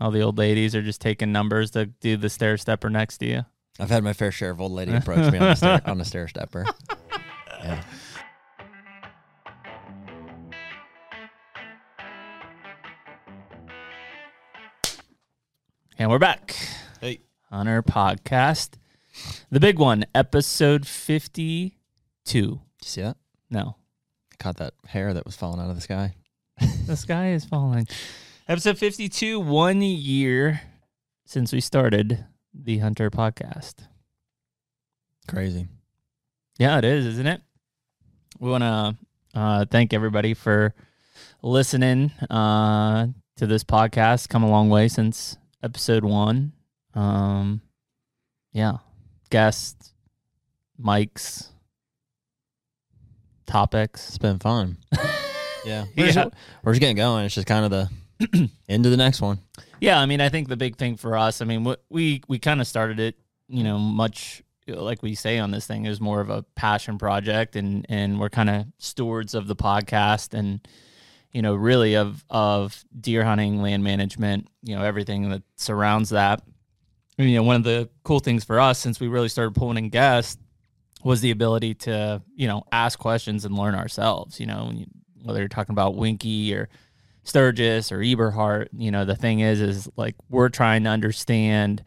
All the old ladies are just taking numbers to do the stair stepper next to you. I've had my fair share of old lady approach me on a stair, on a stair stepper. Yeah. And we're back Hey. on our podcast. The big one, episode 52. Did you see that? No, Caught that hair that was falling out of the sky. the sky is falling. Episode 52, one year since we started the Hunter podcast. Crazy. Yeah, it is, isn't it? We want to uh, thank everybody for listening uh, to this podcast. Come a long way since episode one. Um, yeah, guests, mics, topics. It's been fun. yeah. We're, Yeah. Just, we're just getting going. It's just kind of the into the next one. Yeah, I mean, I think the big thing for us, I mean, what we we kind of started it, you know, much like we say on this thing, is more of a passion project, and and we're kind of stewards of the podcast, and you know, really of of deer hunting, land management, you know, everything that surrounds that. You know, one of the cool things for us since we really started pulling in guests was the ability to you know ask questions and learn ourselves. You know, whether you're talking about Winke or Sturgis or Eberhart, you know, the thing is, is like we're trying to understand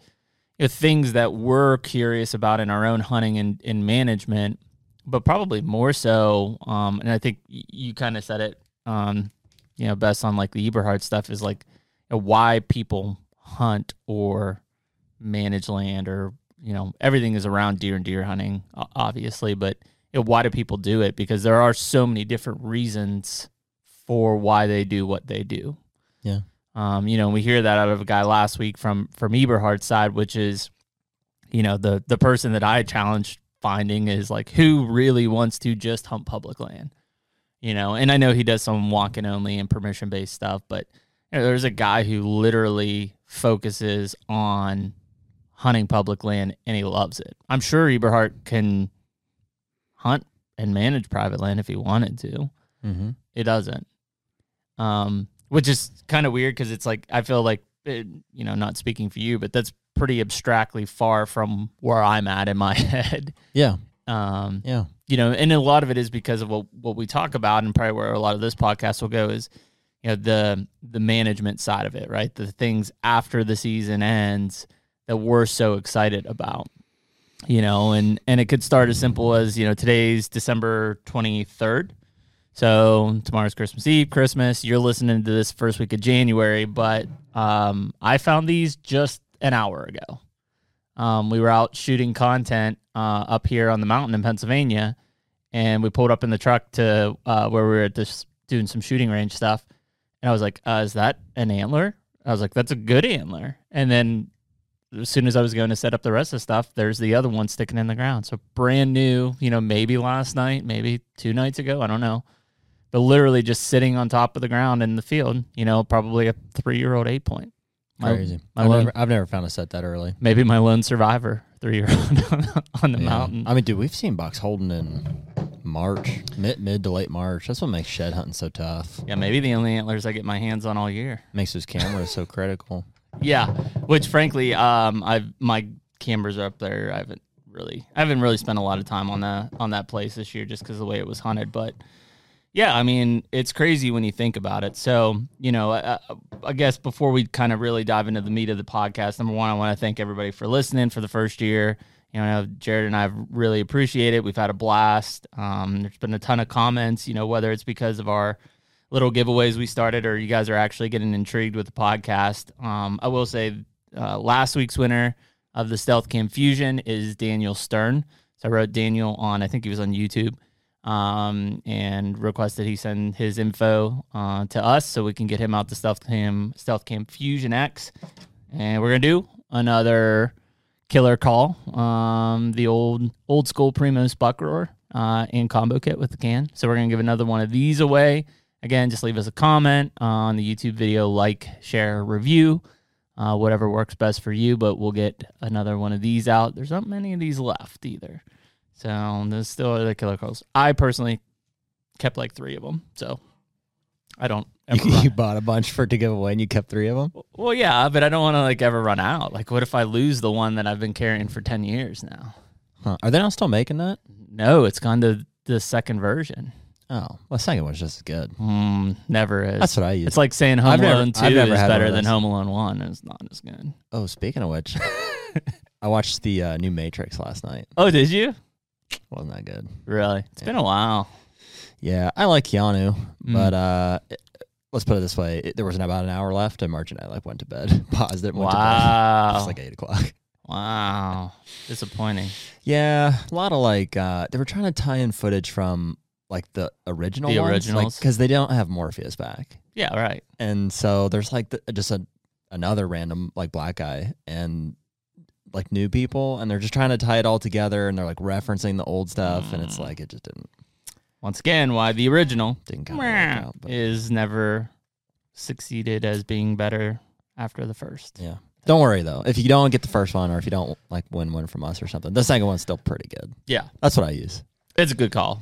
you know, things that we're curious about in our own hunting and, and management, but probably more so. Um, and I think you kind of said it, um, you know, best on like the Eberhard stuff is like you know, why people hunt or manage land or, you know, everything is around deer and deer hunting, obviously, but you know, why do people do it? Because there are so many different reasons for why they do what they do. Yeah. Um, you know, we hear that out of a guy last week from from Eberhard's side, which is, you know, the the person that I challenged finding is like who really wants to just hunt public land. You know, and I know he does some walk-in only and permission based stuff, but you know, there's a guy who literally focuses on hunting public land and he loves it. I'm sure Eberhard can hunt and manage private land if he wanted to. Mm-hmm. It doesn't. Um, which is kind of weird because it's like I feel like it, you know, not speaking for you, but that's pretty abstractly far from where I'm at in my head. Yeah. Um, Yeah. you know, and a lot of it is because of what what we talk about, and probably where a lot of this podcast will go is, you know, the the management side of it, right? The things after the season ends that we're so excited about, you know, and and it could start as simple as you know today's December twenty third, so tomorrow's Christmas Eve, Christmas. You're listening to this first week of January, but um, I found these just an hour ago. Um, we were out shooting content uh, up here on the mountain in Pennsylvania, and we pulled up in the truck to uh, where we were this doing some shooting range stuff. And I was like, uh, "Is that an antler?" I was like, "That's a good antler." And then as soon as I was going to set up the rest of the stuff, there's the other one sticking in the ground. So brand new, you know, maybe last night, maybe two nights ago, I don't know. But literally just sitting on top of the ground in the field, you know, probably a three year old eight point. My- Crazy. my I've, lone- never, I've never found a set that early. maybe my lone survivor, three year old on the Yeah. mountain. I mean, dude, we've seen bucks holding in March, mid mid to late March. That's what makes shed hunting so tough. Yeah, maybe the only antlers I get my hands on all year. Makes those cameras so critical. Yeah, which frankly, um, I've my cameras are up there. I haven't really, I haven't really spent a lot of time on that on that place this year, just because of the way it was hunted. But yeah, I mean, it's crazy when you think about it. So you know, I, I- guess before we kind of really dive into the meat of the podcast, number one, I want to thank everybody for listening for the first year. You know, Jared and I really appreciate it. We've had a blast. Um, there's been a ton of comments. You know, whether it's because of our little giveaways we started or you guys are actually getting intrigued with the podcast. Um, I will say uh, last week's winner of the Stealth Cam Fusion is Daniel Stern. So I wrote Daniel on, I think he was on YouTube, um, and requested he send his info uh, to us so we can get him out to Stealth Cam, Stealth Cam Fusion X. And we're going to do another killer call, um, the old old school Primos buck roar uh, in combo kit with the can. So we're going to give another one of these away. Again, just leave us a comment on the YouTube video, like, share, review, uh, whatever works best for you. But we'll get another one of these out. There's not many of these left either. So there's still other killer calls. I personally kept like three of them. So I don't ever You, you bought a bunch for to give away, and you kept three of them. Well, yeah, but I don't want to like ever run out. Like, what if I lose the one that I've been carrying for ten years now? Huh. Are they not still making that? No, it's gone to the second version. Oh, well, the second one's just as good. Mm, never is. That's what I use. It's like saying Home I've never- Alone Two is better than. Home Alone One. It's not as good. oh, speaking of which, I watched the uh, new Matrix last night. Oh, did you? Wasn't that good? Really? It's Yeah. been a while. Yeah, I like Keanu, Mm. but uh, it- let's put it this way: it, there was about an hour left, and March and I like went to bed. Paused it, went to bed. Wow. It's like eight o'clock. wow. Disappointing. Yeah, a lot of like uh, they were trying to tie in footage from like the original The ones, originals? because they don't have Morpheus back, Yeah. Right. and so there's like the, just a, another random like black guy and like new people, and they're just trying to tie it all together, and they're like referencing the old stuff, and it's Mm. like it just didn't Once again, why the original didn't kind of work out. But is never succeeded as being better after the first. yeah, don't worry though. If you don't get the first one, or if you don't like win one from us or something, the second one's still pretty good. Yeah. That's what I use. It's a good call.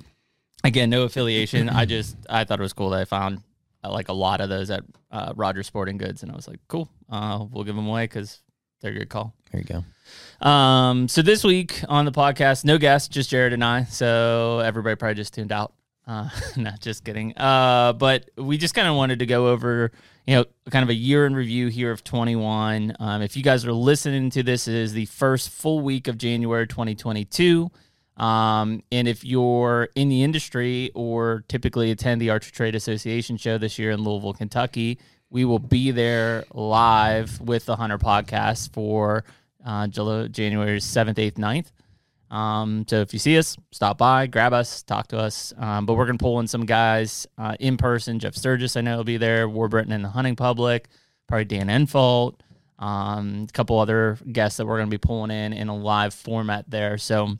Again, no affiliation. I just I thought it was cool that I found uh, like a lot of those at uh, Rogers Sporting Goods, and I was like, cool. Uh, we'll give them away because they're a good call. There you go. Um, so this week on the podcast, no guest, just Jared and I. So everybody probably just tuned out. Uh, not just kidding. Uh, but we just kind of wanted to go over, you know, kind of a year in review here of 21. Um, if you guys are listening to this, it is the first full week of January 2022. Um, and if you're in the industry or typically attend the Archer Trade Association show this year in Louisville, Kentucky, we will be there live with the Hunter podcast for uh, January 7th, 8th, 9th. Um, so if you see us, stop by, grab us, talk to us. Um, but we're going to pull in some guys uh, in person. Jeff Sturgis, I know, will be there. Warbritton and the Hunting Public, probably Dan Infalt, um, a couple other guests that we're going to be pulling in in a live format there. So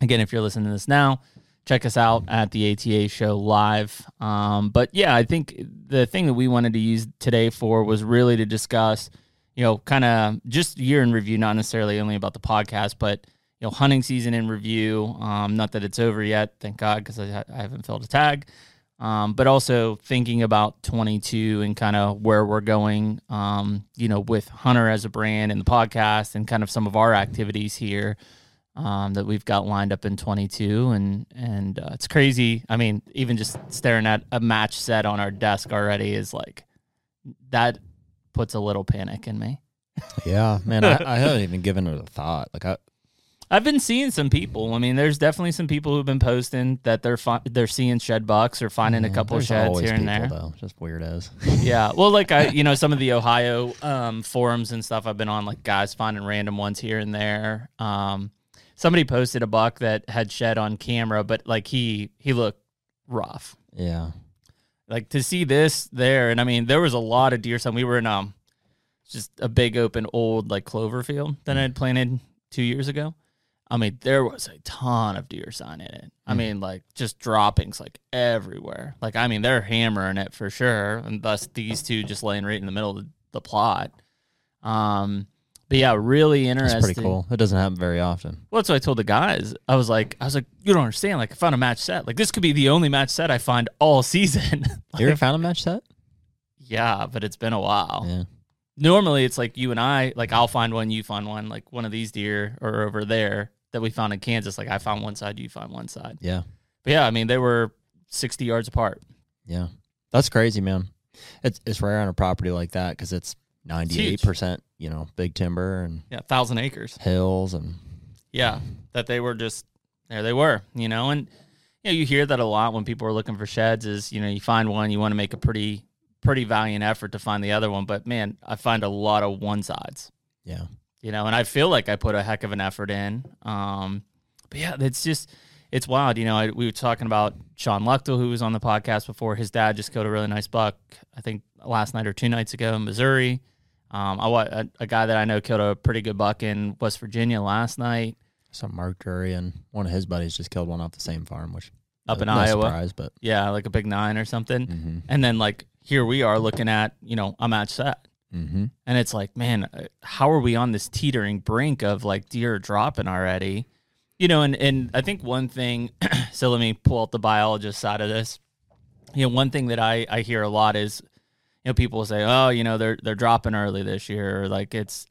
again, if you're listening to this now, check us out at the ATA show live. Um, but yeah, I think the thing that we wanted to use today for was really to discuss, you know, kind of just year in review, not necessarily only about the podcast, but you know, hunting season in review. Um, not that it's over yet, thank God, because I, I haven't filled a tag. Um, but also thinking about 22 and kind of where we're going, um, you know, with Hunter as a brand and the podcast and kind of some of our activities here um, that we've got lined up in 22, and and uh, it's crazy. I mean, even just staring at a match set on our desk already is like that puts a little panic in me. Yeah, man, I, I haven't even given it a thought. Like I, I've been seeing some people. I mean, there's definitely some people who've been posting that they're fi- they're seeing shed bucks or finding a couple there's sheds here and people, there. Though, just weirdos. yeah. Well, like I, you know, some of the Ohio um, forums and stuff I've been on, like guys finding random ones here and there. Um, somebody posted a buck that had shed on camera, but like he he looked rough. Yeah, Like to see this there, and I mean, there was a lot of deer. Some we were in um, just a big open old like clover field that I had planted two years ago. I mean, there was a ton of deer sign in it. I Mhm. mean, like just droppings like everywhere. Like, I mean, they're hammering it for sure. And thus these two just laying right in the middle of the, the plot. Um, but yeah, really interesting. that's pretty cool. It doesn't happen very often. Well, that's what I told the guys. I was like, I was like, you don't understand. Like, I found a match set. Like, this could be the only match set I find all season. You ever found a match set? yeah, but it's been a while. Yeah, Normally, it's like you and I. Like, I'll find one, you find one. Like one of these deer or over there that we found in Kansas. Like I found one side, you find one side. yeah, But yeah, I mean, they were sixty yards apart. yeah. That's crazy, man. It's it's rare on a property like that because it's ninety eight percent, you know, big timber and Yeah, thousand acres. hills and Yeah, that they were just there. They were, you know, and you know, you hear that a lot when people are looking for sheds. Is you know, you find one, you want to make a pretty pretty valiant effort to find the other one, but man, I find a lot of one sides. yeah, You know, and I feel like I put a heck of an effort in. Um, but yeah, it's just it's wild. You know, I, we were talking about Sean Luchtel, who was on the podcast before. His dad just killed a really nice buck. I think last night or two nights ago in Missouri. Um, I a, a guy that I know killed a pretty good buck in West Virginia last night. some Mark Drury and one of his buddies just killed one off the same farm, which Up in no Iowa. surprise, but Yeah, like a big nine or something. mm-hmm, And then like here we are looking at you know a match set, mm-hmm. and it's like, man, uh, how are we on this teetering brink of like deer dropping already? You know, and and I think one thing. so let me pull out the biologist side of this. You know, one thing that I I hear a lot is you know, people say, "Oh, you know, they're they're dropping early this year," or like it's,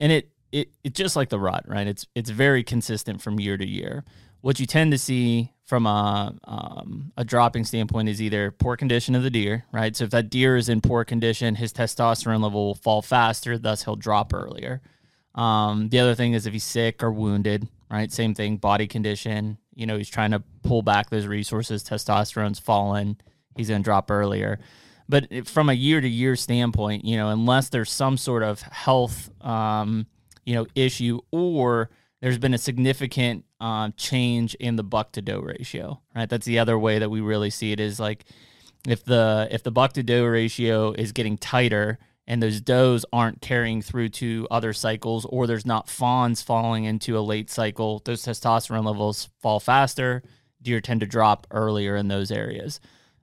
and it it it just like the rut, right? It's it's very consistent from year to year. What you tend to see from a um, a dropping standpoint is either poor condition of the deer, right? So if that deer is in poor condition, his testosterone level will fall faster, thus he'll drop earlier. Um, the other thing is if he's sick or wounded, right? Same thing, body condition. You know, he's trying to pull back those resources. Testosterone's fallen. He's going to drop earlier. But from a year to year standpoint, you know, unless there's some sort of health, um, you know, issue or there's been a significant uh, change in the buck to doe ratio, right? That's the other way that we really see it is like if the if the buck to doe ratio is getting tighter and those does aren't carrying through to other cycles or there's not fawns falling into a late cycle, those testosterone levels fall faster. Deer tend to drop earlier in those areas.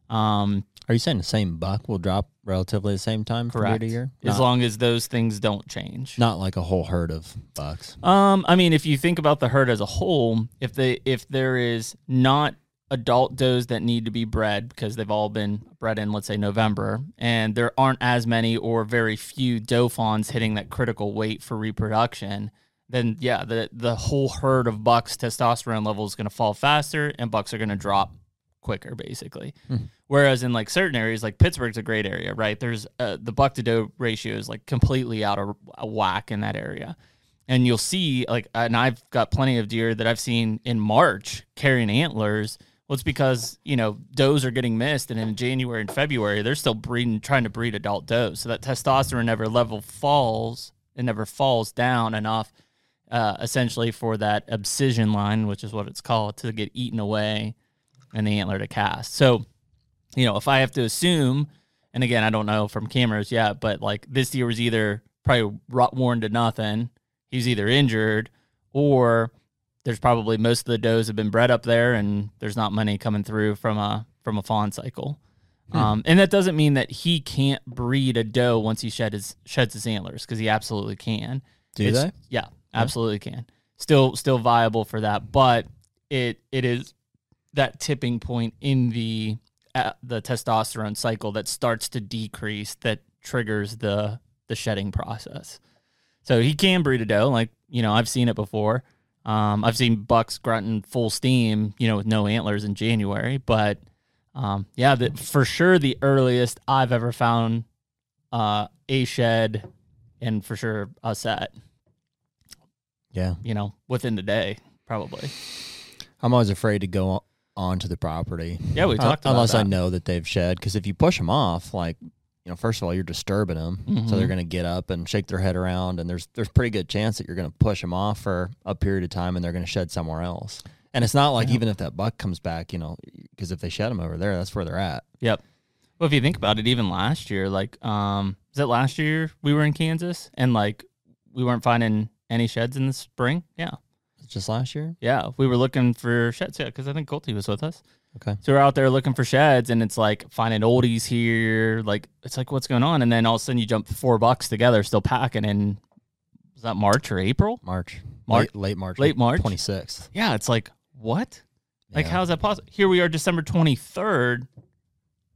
Um, Are you saying the same buck will drop relatively the same time from year correct. to year? As Not, long as those things don't change. not like a whole herd of bucks. Um, I mean, if you think about the herd as a whole, if they if there is not adult does that need to be bred because they've all been bred in, let's say November, and there aren't as many or very few doe fawns hitting that critical weight for reproduction, then yeah, the the whole herd of bucks testosterone level is going to fall faster, and bucks are going to drop quicker, basically. Whereas in like certain areas, like Pittsburgh's a great area, right? There's uh, the buck to doe ratio is like completely out of whack in that area and you'll see like and I've got plenty of deer that I've seen in March carrying antlers. Well, it's because you know does are getting missed, and in January and February they're still breeding, trying to breed adult does. So that testosterone never level falls, it never falls down enough, uh, essentially for that abscission line, which is what it's called, to get eaten away, and the antler to cast. So, you know, if I have to assume, and again I don't know from cameras yet, but like this deer was either probably rut worn to nothing he's either injured or there's probably most of the does have been bred up there and there's not money coming through from a from a fawn cycle. Um, and that doesn't mean that he can't breed a doe once he shed his sheds his antlers because he absolutely can. Do It's- they? Yeah, absolutely can. Still still viable for that, but it it is that tipping point in the uh, the testosterone cycle that starts to decrease that triggers the the shedding process. So he can breed a doe, like you know I've seen it before. Um, I've seen bucks grunting full steam, you know, with no antlers in January. But um, yeah, the, for sure the earliest I've ever found uh, a shed, and for sure a set, Yeah. you know, within the day probably. I'm always afraid to go on onto the property. Yeah, we Uh, talked about that. unless I know that they've shed. Because if you push them off, like you know, first of all, you're disturbing them, so they're Mhm. going to get up and shake their head around, and there's there's pretty good chance that you're going to push them off for a period of time, and they're going to shed somewhere else. And it's not like Yeah. even if that buck comes back, you know, because if they shed them over there, that's where they're at. Yep. Well, if you think about it, even last year, like, um, was it last year we were in Kansas and like we weren't finding any sheds in the spring? Yeah. Just last year. Yeah. We were looking for sheds. Yeah. Cause I think Colty was with us. Okay. So we're out there looking for sheds and it's like finding oldies here. Like, it's like, what's going on? And then all of a sudden you jump four bucks together, still packing in, was that March or April? March. Mar- late, late March. late March? Twenty sixth. Yeah. It's like, what? Like, Yeah. how's that possible? Here we are, December 23rd,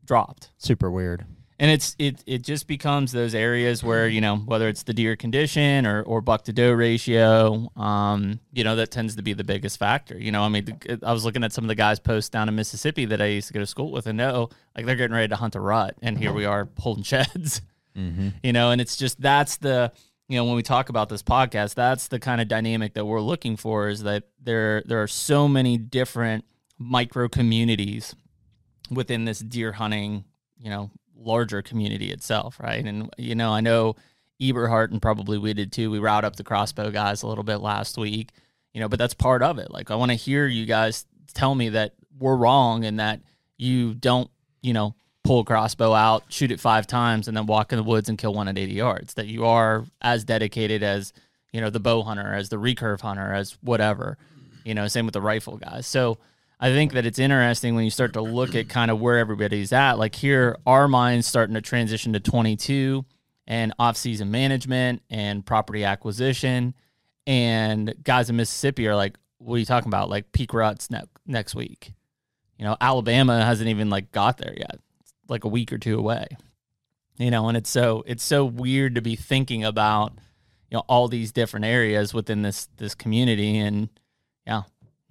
dropped. Super weird. And it's it it just becomes those areas where you know whether it's the deer condition or or buck to doe ratio um you know that tends to be the biggest factor you know? I mean i was looking at some of the guys posts down in mississippi that i used to go to school with and know like they're getting ready to hunt a rut and here we are holding sheds. Mm-hmm. you know and it's just that's the you know when we talk about this podcast that's the kind of dynamic that we're looking for is that there there are so many different micro communities within this deer hunting you know larger community itself right and you know i know eberhart and probably we did too we routed up the crossbow guys a little bit last week you know but that's part of it like i want to hear you guys tell me that we're wrong and that you don't you know pull a crossbow out, shoot it five times, and then walk in the woods and kill one at 80 yards. That you are as dedicated as, you know, the bow hunter, as the recurve hunter, as whatever. You know, same with the rifle guys. So I think that it's interesting when you start to look at kind of where everybody's at. Like here, our mind's starting to transition to 22 and off-season management and property acquisition. And guys in Mississippi are like, what are you talking about? Like peak ruts ne- next week. You know, Alabama hasn't even like got there yet like a week or two away. You know, and it's so it's so weird to be thinking about you know all these different areas within this this community and yeah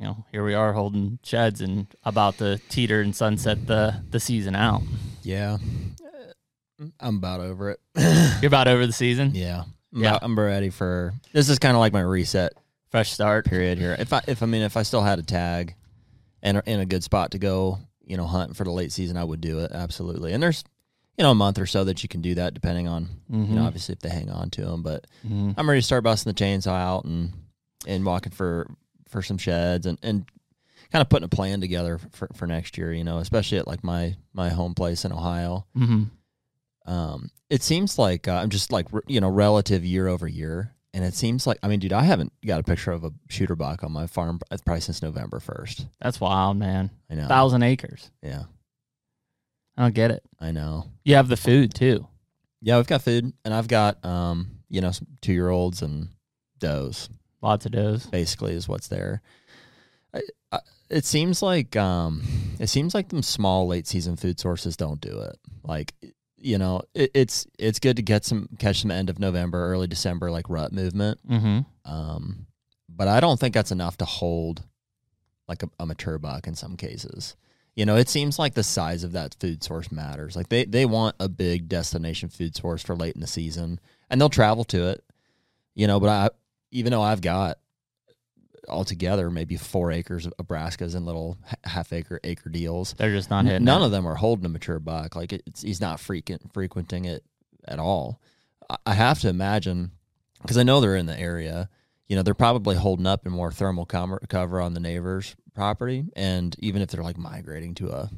you know here we are holding sheds and about to teeter and sunset the the season out Yeah. I'm about over it. you're about over the season yeah. I'm, Yeah. about- I'm ready for this is kind of like my reset fresh start period here. If I if I mean if I still had a tag and in a good spot to go, you know, hunt for the late season, I would do it absolutely. And there's you know a month or so that you can do that depending on you Mm-hmm. know obviously if they hang on to them. But Mhm. I'm ready to start busting the chainsaw out and and walking for for some sheds and and kind of putting a plan together for for next year. You know, especially at like my my home place in Ohio. Mhm. Um, it seems like uh, I'm just like you know relative year over year, and it seems like I mean, dude, I haven't got a picture of a shooter buck on my farm uh, probably since November first. that's wild man I know. thousand acres Yeah, i don't get it I know. you have the food too Yeah, we've got food, and I've got um, you know, some two year olds and does lots of does basically is what's there. I, I, it seems like um, it seems like them small late season food sources don't do it. Like you know, it, it's it's good to get some catch some end of November, early December like rut movement. mm-hmm Um, but I don't think that's enough to hold like a, a mature buck in some cases. You know, it seems like the size of that food source matters. Like they, they want a big destination food source for late in the season and they'll travel to it. You know, but I even though I've got altogether maybe four acres of brassicas and little half acre acre deals. they're just not hitting None it. of them are holding a mature buck. Like it's he's not frequent frequenting it at all. I, have to imagine because I know they're in the area. You know, they're probably holding up in more thermal cover, cover on the neighbor's property, and even if they're like migrating to a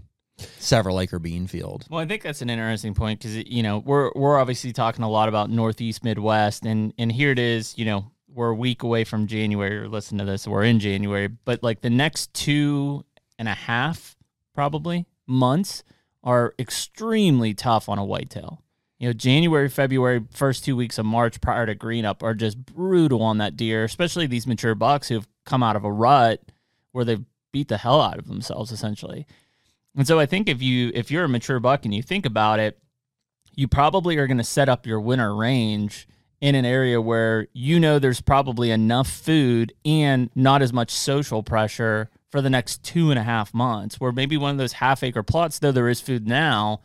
several acre bean field. Well, I think that's an interesting point because you know we're we're obviously talking a lot about Northeast Midwest, and and here it is. You know, we're a week away from January. Or listen to this, we're in January, but like the next two and a half probably months are extremely tough on a whitetail. You know, January, February, first two weeks of March prior to green up are just brutal on that deer, especially these mature bucks who've come out of a rut where they've beat the hell out of themselves essentially. And so I think if you if you're a mature buck and you think about it, you probably are going to set up your winter range in an area where you know there's probably enough food and not as much social pressure for the next two and a half months. Where maybe one of those half acre plots, though there is food now,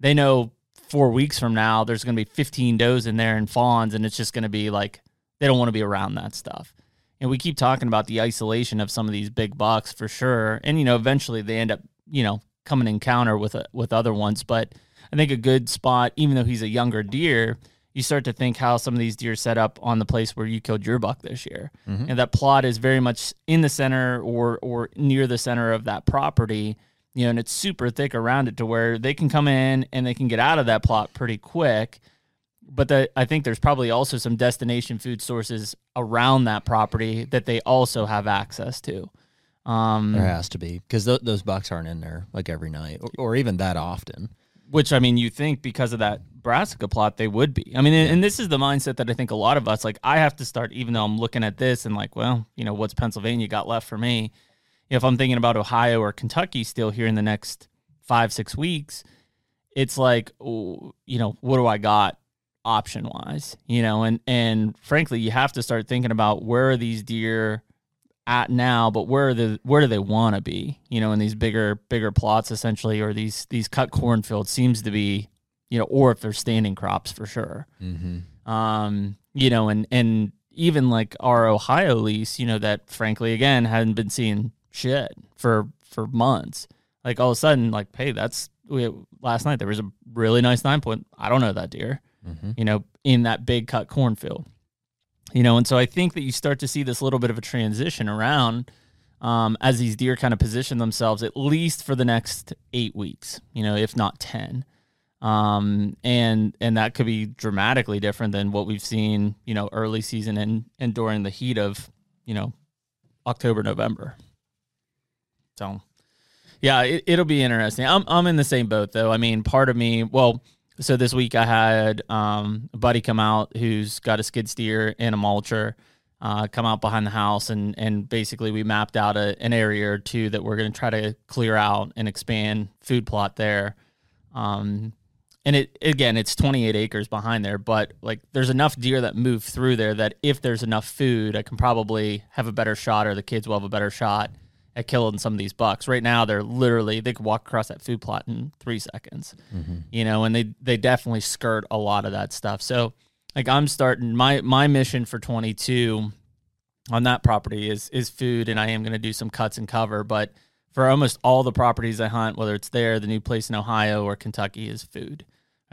they know four weeks from now there's going to be 15 does in there and fawns, and it's just going to be like they don't want to be around that stuff. And we keep talking about the isolation of some of these big bucks for sure. And you know, eventually they end up, you know, coming encounter with a, with other ones. But I think a good spot, even though he's a younger deer, you start to think how some of these deer set up on the place where you killed your buck this year. And that plot is very much in the center or or near the center of that property. You know, and it's super thick around it to where they can come in and they can get out of that plot pretty quick but the, I think there's probably also some destination food sources around that property that they also have access to. Um, There has to be because th- those bucks aren't in there like every night or, or even that often. which I mean, you think because of that brassica plot, they would be. I mean, and, this is the mindset that I think a lot of us like. I have to start, even though I'm looking at this and like, well, you know, what's Pennsylvania got left for me? If I'm thinking about Ohio or Kentucky still here in the next five six weeks, it's like, you know, what do I got option wise? You know, and and frankly, you have to start thinking about where are these deer at now, but where are the where do they want to be? You know, in these bigger bigger plots essentially, or these these cut cornfields seems to be, you know, or if they're standing crops for sure. Mm-hmm. Um, you know, and and even like our Ohio lease, you know, that frankly again hadn't been seeing shit for for months. Like all of a sudden, like, hey, that's we last night there was a really nice nine point. I don't know that deer Mm-hmm. you know, in that big cut cornfield. You know, and so I think that you start to see this little bit of a transition around um, as these deer kind of position themselves, at least for the next eight weeks, you know, if not 10. Um, and and that could be dramatically different than what we've seen, you know, early season and and during the heat of, you know, October, November. So, yeah, it, it'll be interesting. I'm I'm in the same boat though. I mean, part of me, well, so this week I had um, a buddy come out who's got a skid steer and a mulcher. Uh, come out behind the house and and basically we mapped out a, an area or two that we're going to try to clear out and expand food plot there. Um, and it again, it's 28 acres behind there, but like there's enough deer that move through there that if there's enough food, I can probably have a better shot, or the kids will have a better shot at killing some of these bucks. Right now, they're literally they could walk across that food plot in three seconds, mm-hmm. you know, and they they definitely skirt a lot of that stuff. So, like I'm starting my my mission for 22 on that property is is food, and I am going to do some cuts and cover, but for almost all the properties I hunt, whether it's there, the new place in Ohio or Kentucky, is food.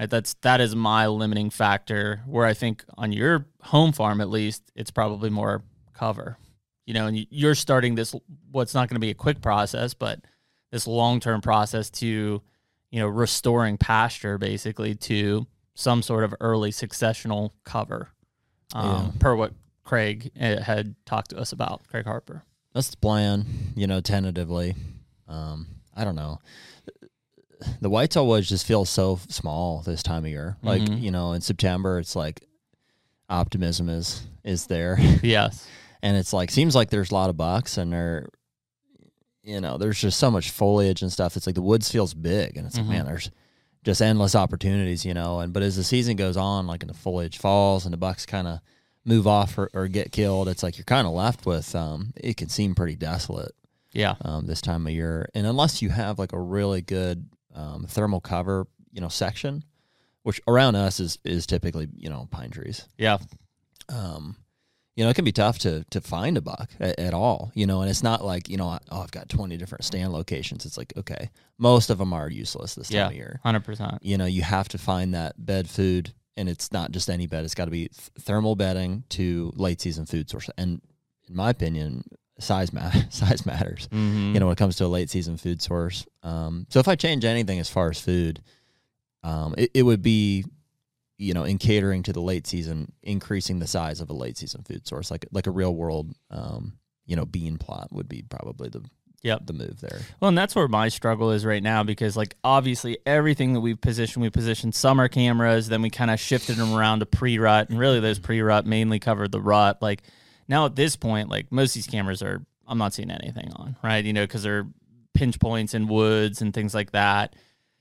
Right? That's that is my limiting factor. Where I think on your home farm, at least, it's probably more cover. You know, and you're starting this. What's not going to be a quick process, but this long term process to, you know, restoring pasture basically to some sort of early successional cover, um, yeah. per what Craig eh, had talked to us about. Craig Harper. That's the plan, you know, tentatively. Um, I don't know. The whitetail woods just feels so small this time of year. Like, mm-hmm. you know, in September, it's like optimism is is there. Yes. and it's like seems like there's a lot of bucks and they're you know, there's just so much foliage and stuff. It's like the woods feels big and it's mm-hmm. like, man, there's just endless opportunities, you know. And but as the season goes on, like and the foliage falls and the bucks kind of move off or, or get killed, it's like you're kind of left with. Um, it can seem pretty desolate. Yeah. Um, this time of year, and unless you have like a really good um, thermal cover, you know, section, which around us is is typically you know pine trees. Yeah. Um, you know, it can be tough to to find a buck at, at, all. You know, and it's not like you know, oh, I've got twenty different stand locations. It's like okay, most of them are useless this time yeah, of year. Hundred percent. You know, you have to find that bed food and it's not just any bed. It's got to be th- thermal bedding to late season food source. And in my opinion, size matter size matters. Mm-hmm. You know, when it comes to a late season food source. Um, so if I change anything as far as food, um, it, it would be, you know, in catering to the late season, increasing the size of a late season food source, like like a real world, um, you know, bean plot would be probably the yep. the move there. Well, and that's where my struggle is right now because like obviously everything that we've positioned, we positioned summer cameras, then we kind of shifted them around to pre-rut, and really those pre-rut mainly covered the rut. Like now at this point, like most of these cameras are, I'm not seeing anything on, right? You know, because they're pinch points in woods and things like that.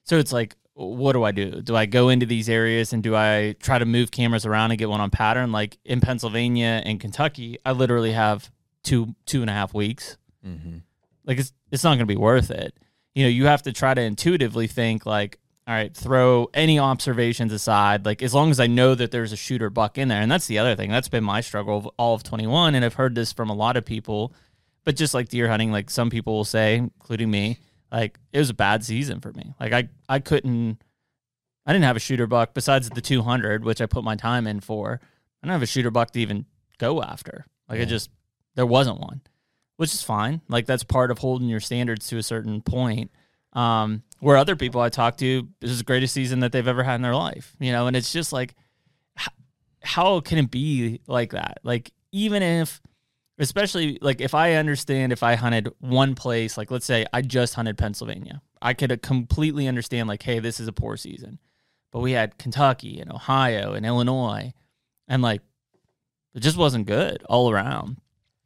So it's like, what do I do? Do I go into these areas and do I try to move cameras around and get one on pattern? Like in Pennsylvania and Kentucky, I literally have two two and a half weeks. Mm-hmm like it's it's not going to be worth it. You know, you have to try to intuitively think like, all right, throw any observations aside. Like as long as I know that there's a shooter buck in there, and that's the other thing. That's been my struggle of all of 21, and I've heard this from a lot of people. But just like deer hunting, like some people will say, including me, like it was a bad season for me. Like I I couldn't. I didn't have a shooter buck besides the 200, which I put my time in for. I don't have a shooter buck to even go after. Like yeah. I just there wasn't one which is fine. Like that's part of holding your standards to a certain point. Um, where other people I talk to, this is the greatest season that they've ever had in their life, you know, and it's just like, how, can it be like that? Like, even if, especially like if I understand if I hunted one place, like let's say I just hunted Pennsylvania, I could completely understand like, hey, this is a poor season. But we had Kentucky and Ohio and Illinois, and like it just wasn't good all around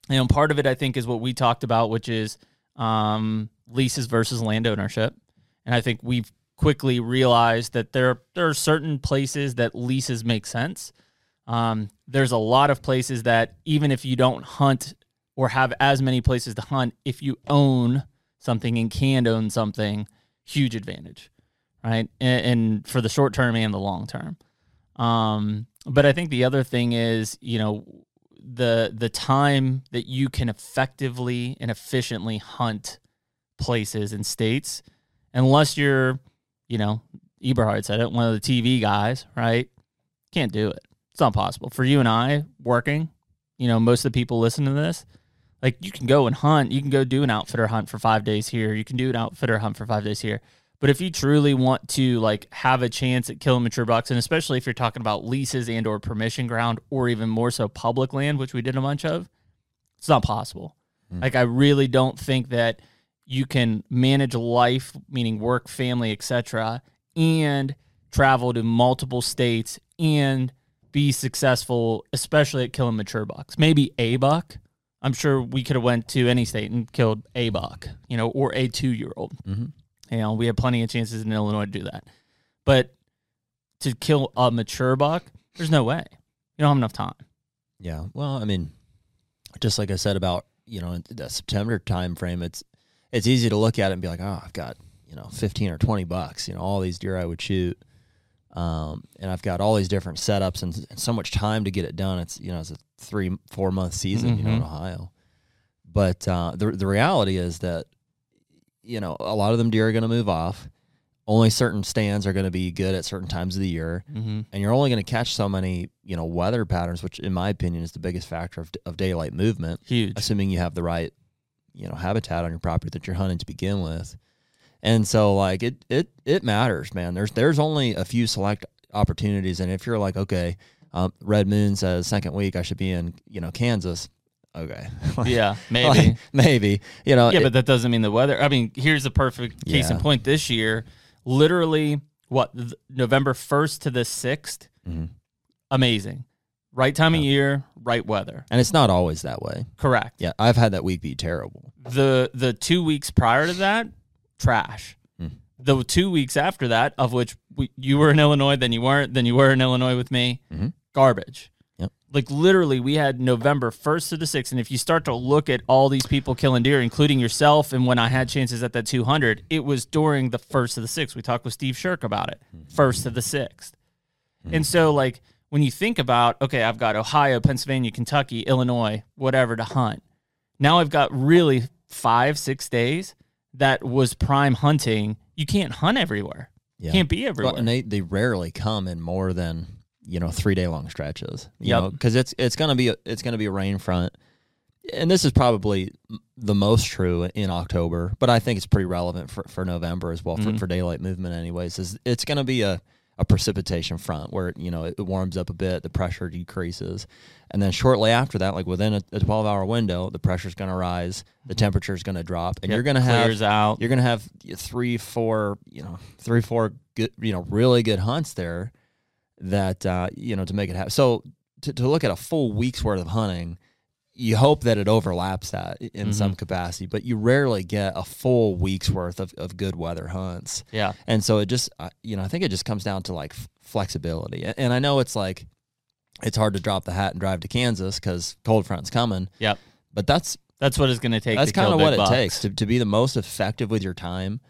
you know, part of it I think is what we talked about, which is um, leases versus land ownership, and I think we've quickly realized that there there are certain places that leases make sense. Um, there's a lot of places that even if you don't hunt or have as many places to hunt, if you own something and can own something, huge advantage, right? And, and for the short term and the long term. Um, but I think the other thing is, you know, the the time that you can effectively and efficiently hunt places and states, unless you're, you know, Eberhard said it, one of the TV guys, right? Can't do it. It's not possible for you and I working. You know, most of the people listening to this, like you can go and hunt. You can go do an outfitter hunt for five days here. You can do an outfitter hunt for five days here. But if you truly want to like have a chance at killing mature bucks, and especially if you're talking about leases and or permission ground, or even more so public land, which we did a bunch of, it's not possible. Mm. Like I really don't think that you can manage life, meaning work, family, etc., and travel to multiple states and be successful, especially at killing mature bucks. Maybe a buck. I'm sure we could have went to any state and killed a buck, you know, or a two year old. Mm-hmm. You know, we have plenty of chances in Illinois to do that. But to kill a mature buck, there's no way. You don't have enough time. Yeah. Well, I mean, just like I said about you know the September time frame, it's it's easy to look at it and be like, oh, I've got you know fifteen or twenty bucks, you know, all these deer I would shoot, um, and I've got all these different setups and, and so much time to get it done. It's you know it's a three four month season, you know, in Mhm. Ohio. But uh, the the reality is that you know a lot of them deer are going to move off. Only certain stands are going to be good at certain times of the year Mm-hmm. and you're only going to catch so many you know weather patterns which in my opinion is the biggest factor of, of daylight movement Huge. assuming you have the right you know habitat on your property that you're hunting to begin with and so like it it it matters man there's there's only a few select opportunities and if you're like okay um, red moon says second week i should be in you know kansas okay Yeah, maybe. Like, maybe you know yeah, it- but that doesn't mean the weather. I mean, here's the perfect case in point. This year, literally, what th- November first to the sixth, Mhm. amazing. Right time of year, right weather. and it's not always that way Correct. yeah i've had that week be terrible The the two weeks prior to that, trash. Hmm. The two weeks after that, of which we, you were in Illinois, then you weren't, then you were in Illinois with me, Mhm. garbage. Yep. Like literally, we had November first to the sixth, and if you start to look at all these people killing deer, including yourself, and when I had chances at that two hundred, it was during the first of the sixth. We talked with Steve Shirk about it, first of the 6th and so like when you think about okay, I've got Ohio, Pennsylvania, Kentucky, Illinois, whatever to hunt. Now I've got really five, six days that was prime hunting. You can't hunt everywhere. yeah Can't be Well, everywhere. and they, they rarely come in more than you know three day long stretches. You Yep. know, because it's it's gonna be a, it's gonna be a rain front, and this is probably the most true in October, but I think it's pretty relevant for, for November as well for, Mhm. for daylight movement. Anyways, is it's gonna be a a precipitation front where you know it warms up a bit, the pressure decreases, and then shortly after that, like within a, a twelve hour window, the pressure is gonna rise, the temperature is gonna drop, and Yep, you're gonna have out. you're gonna have three, four, you know, three, four good, you know, really good hunts there that uh, you know to make it happen. So to, to look at a full week's worth of hunting, you hope that it overlaps that in Mhm. some capacity, but you rarely get a full week's worth of, of good weather hunts. Yeah. And so it just, uh, you know, I think it just comes down to like f- flexibility. And I know it's like, it's hard to drop the hat and drive to Kansas because cold front's coming. Yep. But that's That's what it's going to take. that's kind of what big it bucks. takes to, to be the most effective with your time.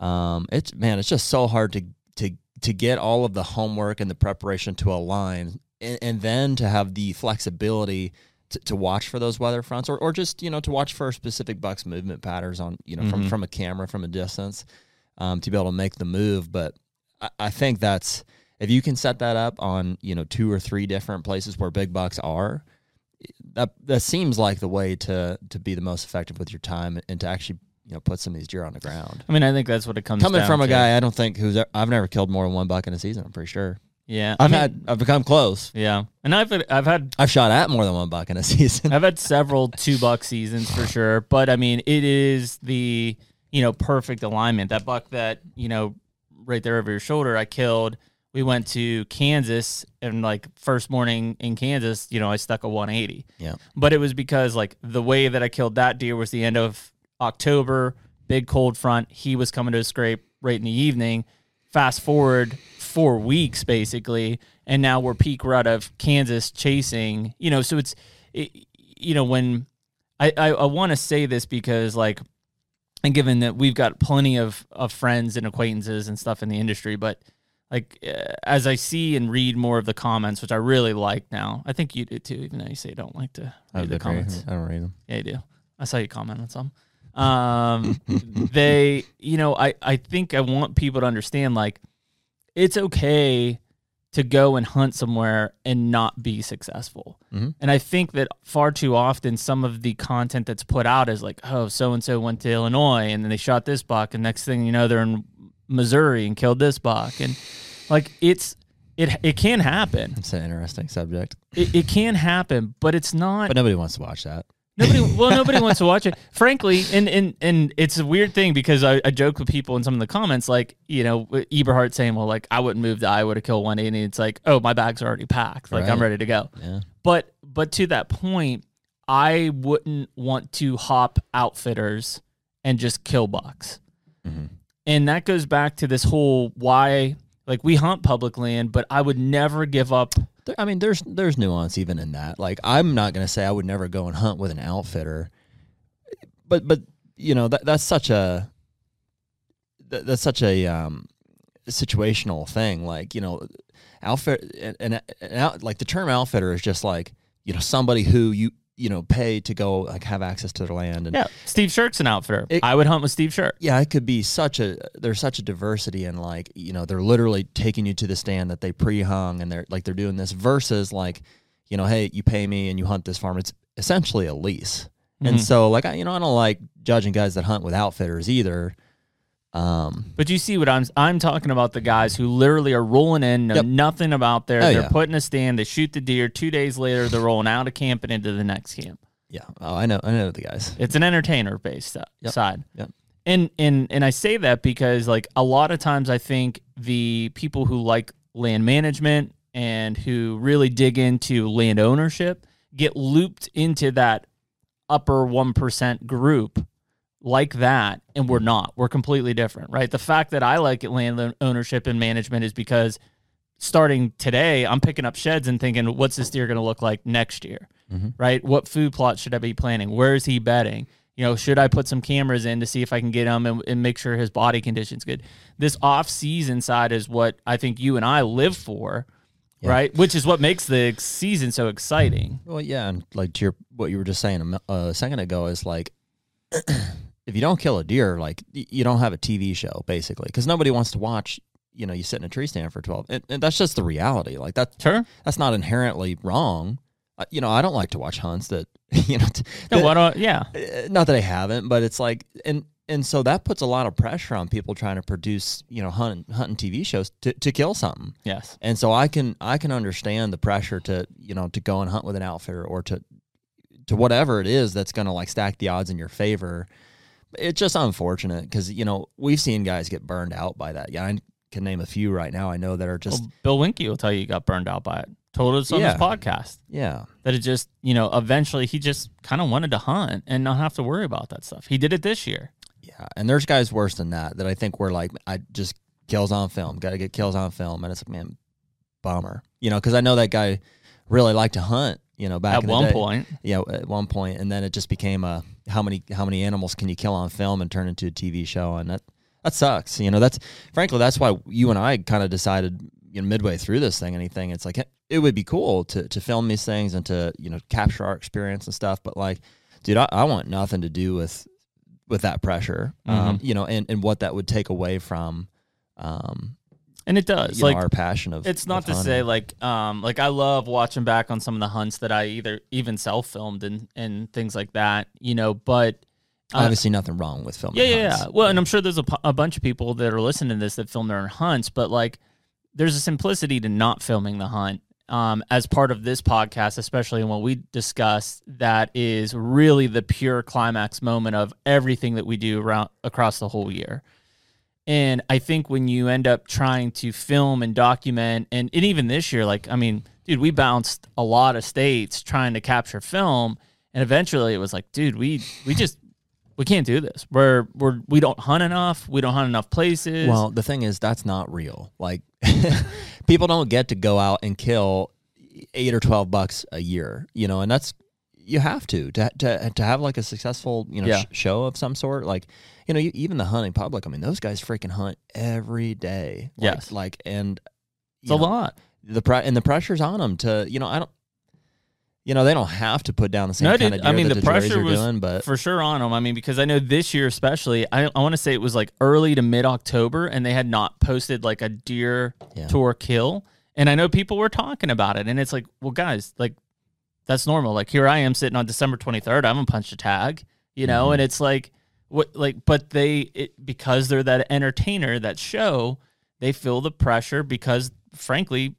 Um, it's man, it's just so hard to to to get all of the homework and the preparation to align, and, and then to have the flexibility to, to watch for those weather fronts, or, or just you know to watch for specific bucks movement patterns on you know from Mhm. from a camera from a distance, um, to be able to make the move. But I, I think that's if you can set that up on you know two or three different places where big bucks are, that that seems like the way to to be the most effective with your time and to actually you know put some of these deer on the ground. I mean, I think that's what it comes to. Coming from a guy I don't think who's i've never killed more than one buck in a season. I'm pretty sure. Yeah. I I've mean, had I've become close. Yeah. And I've I've had I've shot at more than one buck in a season. I've had several two buck seasons for sure, but I mean, it is the you know perfect alignment. That buck that you know right there over your shoulder, I killed. We went to Kansas, and like first morning in Kansas, you know, I stuck a 180. Yeah. But it was because like the way that I killed that deer was the end of October, big cold front. He was coming to a scrape right in the evening. Fast forward four weeks basically, and now we're peak rut of Kansas chasing. You know, so it's it, you know when I I, I want to say this because like. And given that we've got plenty of, of friends and acquaintances and stuff in the industry, but like uh, as I see and read more of the comments, which I really like now, I think you do too, even though you say you don't like to read the comments. I don't read them. Yeah, you do. I saw you comment on some. Um, they, you know, I, I think I want people to understand like it's okay to go and hunt somewhere and not be successful. Mhm. And I think that far too often some of the content that's put out is like, oh, so and so went to Illinois and then they shot this buck, and next thing you know, they're in Missouri and killed this buck, and like it's it it can happen. It's an interesting subject, It, it can happen, but it's not. but nobody wants to watch that. Nobody, well, nobody wants to watch it. Frankly, and and and it's a weird thing because I, I joke with people in some of the comments, like you know, Eberhard saying, "Well, like I wouldn't move to Iowa to kill 180." It's like, oh, my bags are already packed, like I'm ready to go. Yeah. But but to that point, I wouldn't want to hop outfitters and just kill bucks. Mhm. And that goes back to this whole why like we hunt public land, but I would never give up. I mean, there's there's nuance even in that. Like, I'm not gonna say I would never go and hunt with an outfitter, but but you know that that's such a that, that's such a um, situational thing. Like, you know, outfit and, and, and out, like the term outfitter is just like you know somebody who you you know pay to go like have access to their land and Yeah, Steve Shirk's an outfitter. It- I would hunt with Steve Shirk. yeah, it could be such a there's such a diversity in like you know they're literally taking you to the stand that they pre-hung and they're like they're doing this versus like you know hey you pay me and you hunt this farm it's essentially a lease and Mhm. so like I you know I don't like judging guys that hunt with outfitters either um But you see what I'm I'm talking about the guys who literally are rolling in, know Yep. nothing about there. Oh, they're yeah. putting a stand, they shoot the deer. Two days later, they're rolling out of camp and into the next camp. yeah oh I know I know the guys It's an entertainer based Yep. side. Yep. And and and I say that because like a lot of times I think the people who like land management and who really dig into land ownership get looped into that upper 1% group like that and we're not. We're completely different, right? The fact that I like land ownership and management is because starting today, I'm picking up sheds and thinking, what's this deer going to look like next year? Mhm. Right? What food plot should I be planting? Where is he bedding? You know, should I put some cameras in to see if I can get him and, and make sure his body condition's good? This off season side is what I think you and I live for, Yeah. right? Which is what makes the season so exciting. well yeah and like to your what you were just saying a, a second ago is like if you don't kill a deer like you don't have a TV show basically because nobody wants to watch you know you sit in a tree stand for 12 and, and that's just the reality like that Sure. that's not inherently wrong. Uh, you know, I don't like to watch hunts that you know. T- No, that- what do I- yeah. uh, not that I haven't, but it's like, and and so that puts a lot of pressure on people trying to produce, you know, hunting hunting TV shows to, to kill something. Yes. And so I can I can understand the pressure to you know to go and hunt with an outfitter or to to whatever it is that's going to like stack the odds in your favor. It's just unfortunate because you know we've seen guys get burned out by that. Yeah, I can name a few right now. I know that are just Well, Bill Winke will tell you he got burned out by it. Told us on Yeah. his podcast yeah that it just, you know, eventually he just kind of wanted to hunt and not have to worry about that stuff. He did it this year. Yeah, and there's guys worse than that that I think were like, I just kills on film, got to get kills on film, and it's like, man, bummer, you know, because I know that guy really liked to hunt, you know, back At in the one day. point, yeah, at one point, and then it just became a how many how many animals can you kill on film and turn into a TV show, and that that sucks, you know. That's frankly that's why you and I kind of decided, you know, midway through this thing, anything, it's like it would be cool to to film these things and to you know capture our experience and stuff, but like, dude, I, I want nothing to do with with that pressure, um, Mm-hmm. you know, and, and what that would take away from, um, and it does. you like know, our passion of. it's not of to hunting. say like um like I love watching back on some of the hunts that I either even self filmed and and things like that, you know, but uh, obviously nothing wrong with filming. Yeah, yeah, yeah. Well, and I'm sure there's a, a bunch of people that are listening to this that film their own hunts, but like there's a simplicity to not filming the hunt um, as part of this podcast, especially when we discuss that is really the pure climax moment of everything that we do around across the whole year. And I think when you end up trying to film and document, and, and even this year, like, I mean, dude, we bounced a lot of states trying to capture film. And eventually it was like, dude, we, we just, we can't do this. We're, we're, we don't hunt enough. We don't hunt enough places. Well, the thing is, that's not real. Like, people don't get to go out and kill eight or twelve bucks a year, you know, and that's you have to to to, to have like a successful you know Yeah. sh- show of some sort. Like, you know, you, even the hunting public. I mean, those guys freaking hunt every day. Like, Yes. like and it's you a lot. The pre- and the pressure's on them to you know I don't. You know they don't have to put down the same No, kind of deer I mean, that the the, pressure was doing, but for sure on them. I mean, because I know this year especially, I, I want to say it was like early to mid October, and they had not posted like a deer Yeah. tour kill. And I know people were talking about it, and it's like, well, guys, like that's normal. Like here I am sitting on December twenty third. I haven't punched a tag, you know, Mhm. and it's like what like, but they it, because they're that entertainer, that show, they feel the pressure because frankly,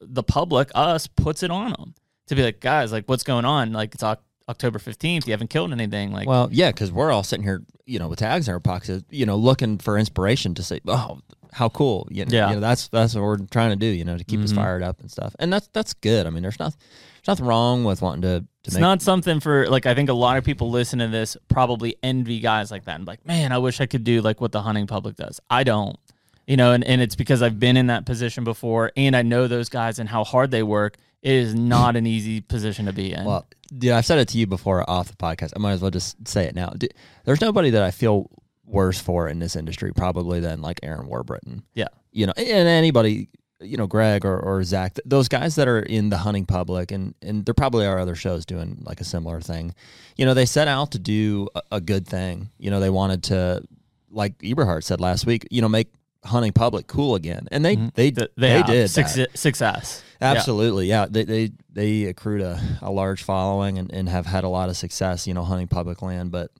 the public, us, puts it on them to be like, guys, like what's going on? Like it's October fifteenth. You haven't killed anything. Like, Well, yeah, because we're all sitting here, you know, with tags in our pockets, you know, looking for inspiration to say, "Oh, how cool!" You know, Yeah. you know, that's that's what we're trying to do, you know, to keep us Mhm. fired up and stuff. And that's that's good. I mean, there's not there's nothing wrong with wanting to to it's make. not something for like I think a lot of people listen to this probably envy guys like that and like, man, I wish I could do like what the hunting public does. I don't. You know, and, and it's because I've been in that position before and I know those guys and how hard they work. It is not an easy position to be in. Well, dude, I've said it to you before off the podcast. I might as well just say it now. Dude, there's nobody that I feel worse for in this industry probably than like Aaron Warbritton. Yeah. You know, and anybody, you know, Greg or, or Zach, th- those guys that are in the hunting public, and, and there probably are other shows doing like a similar thing. You know, they set out to do a, a good thing. You know, they wanted to, like Eberhart said last week, you know, make hunting public cool again. And they, mm-hmm. they, Th- they, have did. success. success. Yeah. Absolutely, yeah. They they they accrued a, a large following and, and have had a lot of success, you know, hunting public land, but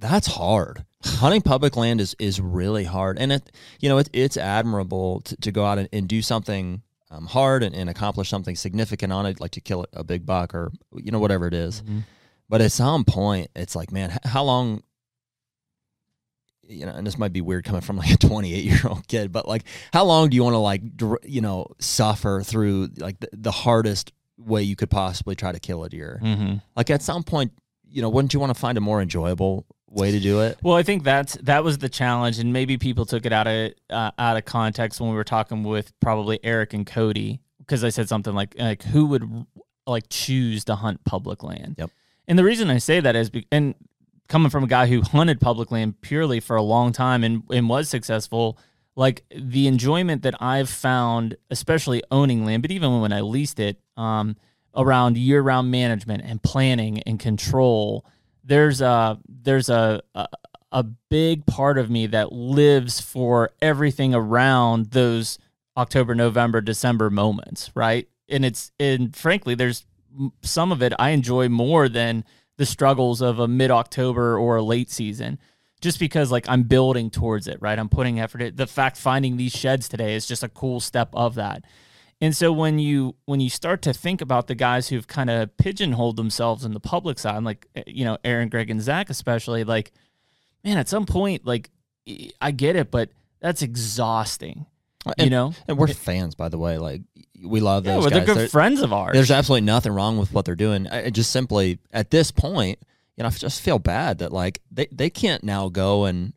that's hard. hunting public land is is really hard. And it you know, it, it's admirable to, to go out and, and do something um, hard and, and accomplish something significant on it, like to kill a big buck or you know, whatever it is. Mhm. But at some point, it's like, man, how long? You know, and this might be weird coming from like a 28 year old kid, but like, how long do you want to like, you know, suffer through like the, the hardest way you could possibly try to kill a deer? Mhm. Like, at some point, you know, wouldn't you want to find a more enjoyable way to do it? Well, I think that's that was the challenge, and maybe people took it out of uh, out of context when we were talking with probably Eric and Cody because I said something like like who would like choose to hunt public land. Yep. And the reason I say that is, be- and coming from a guy who hunted public land purely for a long time and and was successful, like the enjoyment that I've found, especially owning land, but even when I leased it, um, around year round management and planning and control there's a there's a, a a big part of me that lives for everything around those October, November, December moments, right? And it's and frankly, there's some of it I enjoy more than the struggles of a mid October or a late season, just because like I'm building towards it, right? I'm putting effort. in. The fact finding these sheds today is just a cool step of that. And so when you when you start to think about the guys who've kind of pigeonholed themselves in the public side, like eh, you know Aaron, Greg, and Zach especially, like man, at some point, like I get it, but that's exhausting. you And- know, And we're fans, by the way. Like, we love yeah, those well, they're good They're- friends of ours. There's absolutely nothing wrong with what they're doing. I just simply at this point, you know, I just feel bad that like they, they can't now go and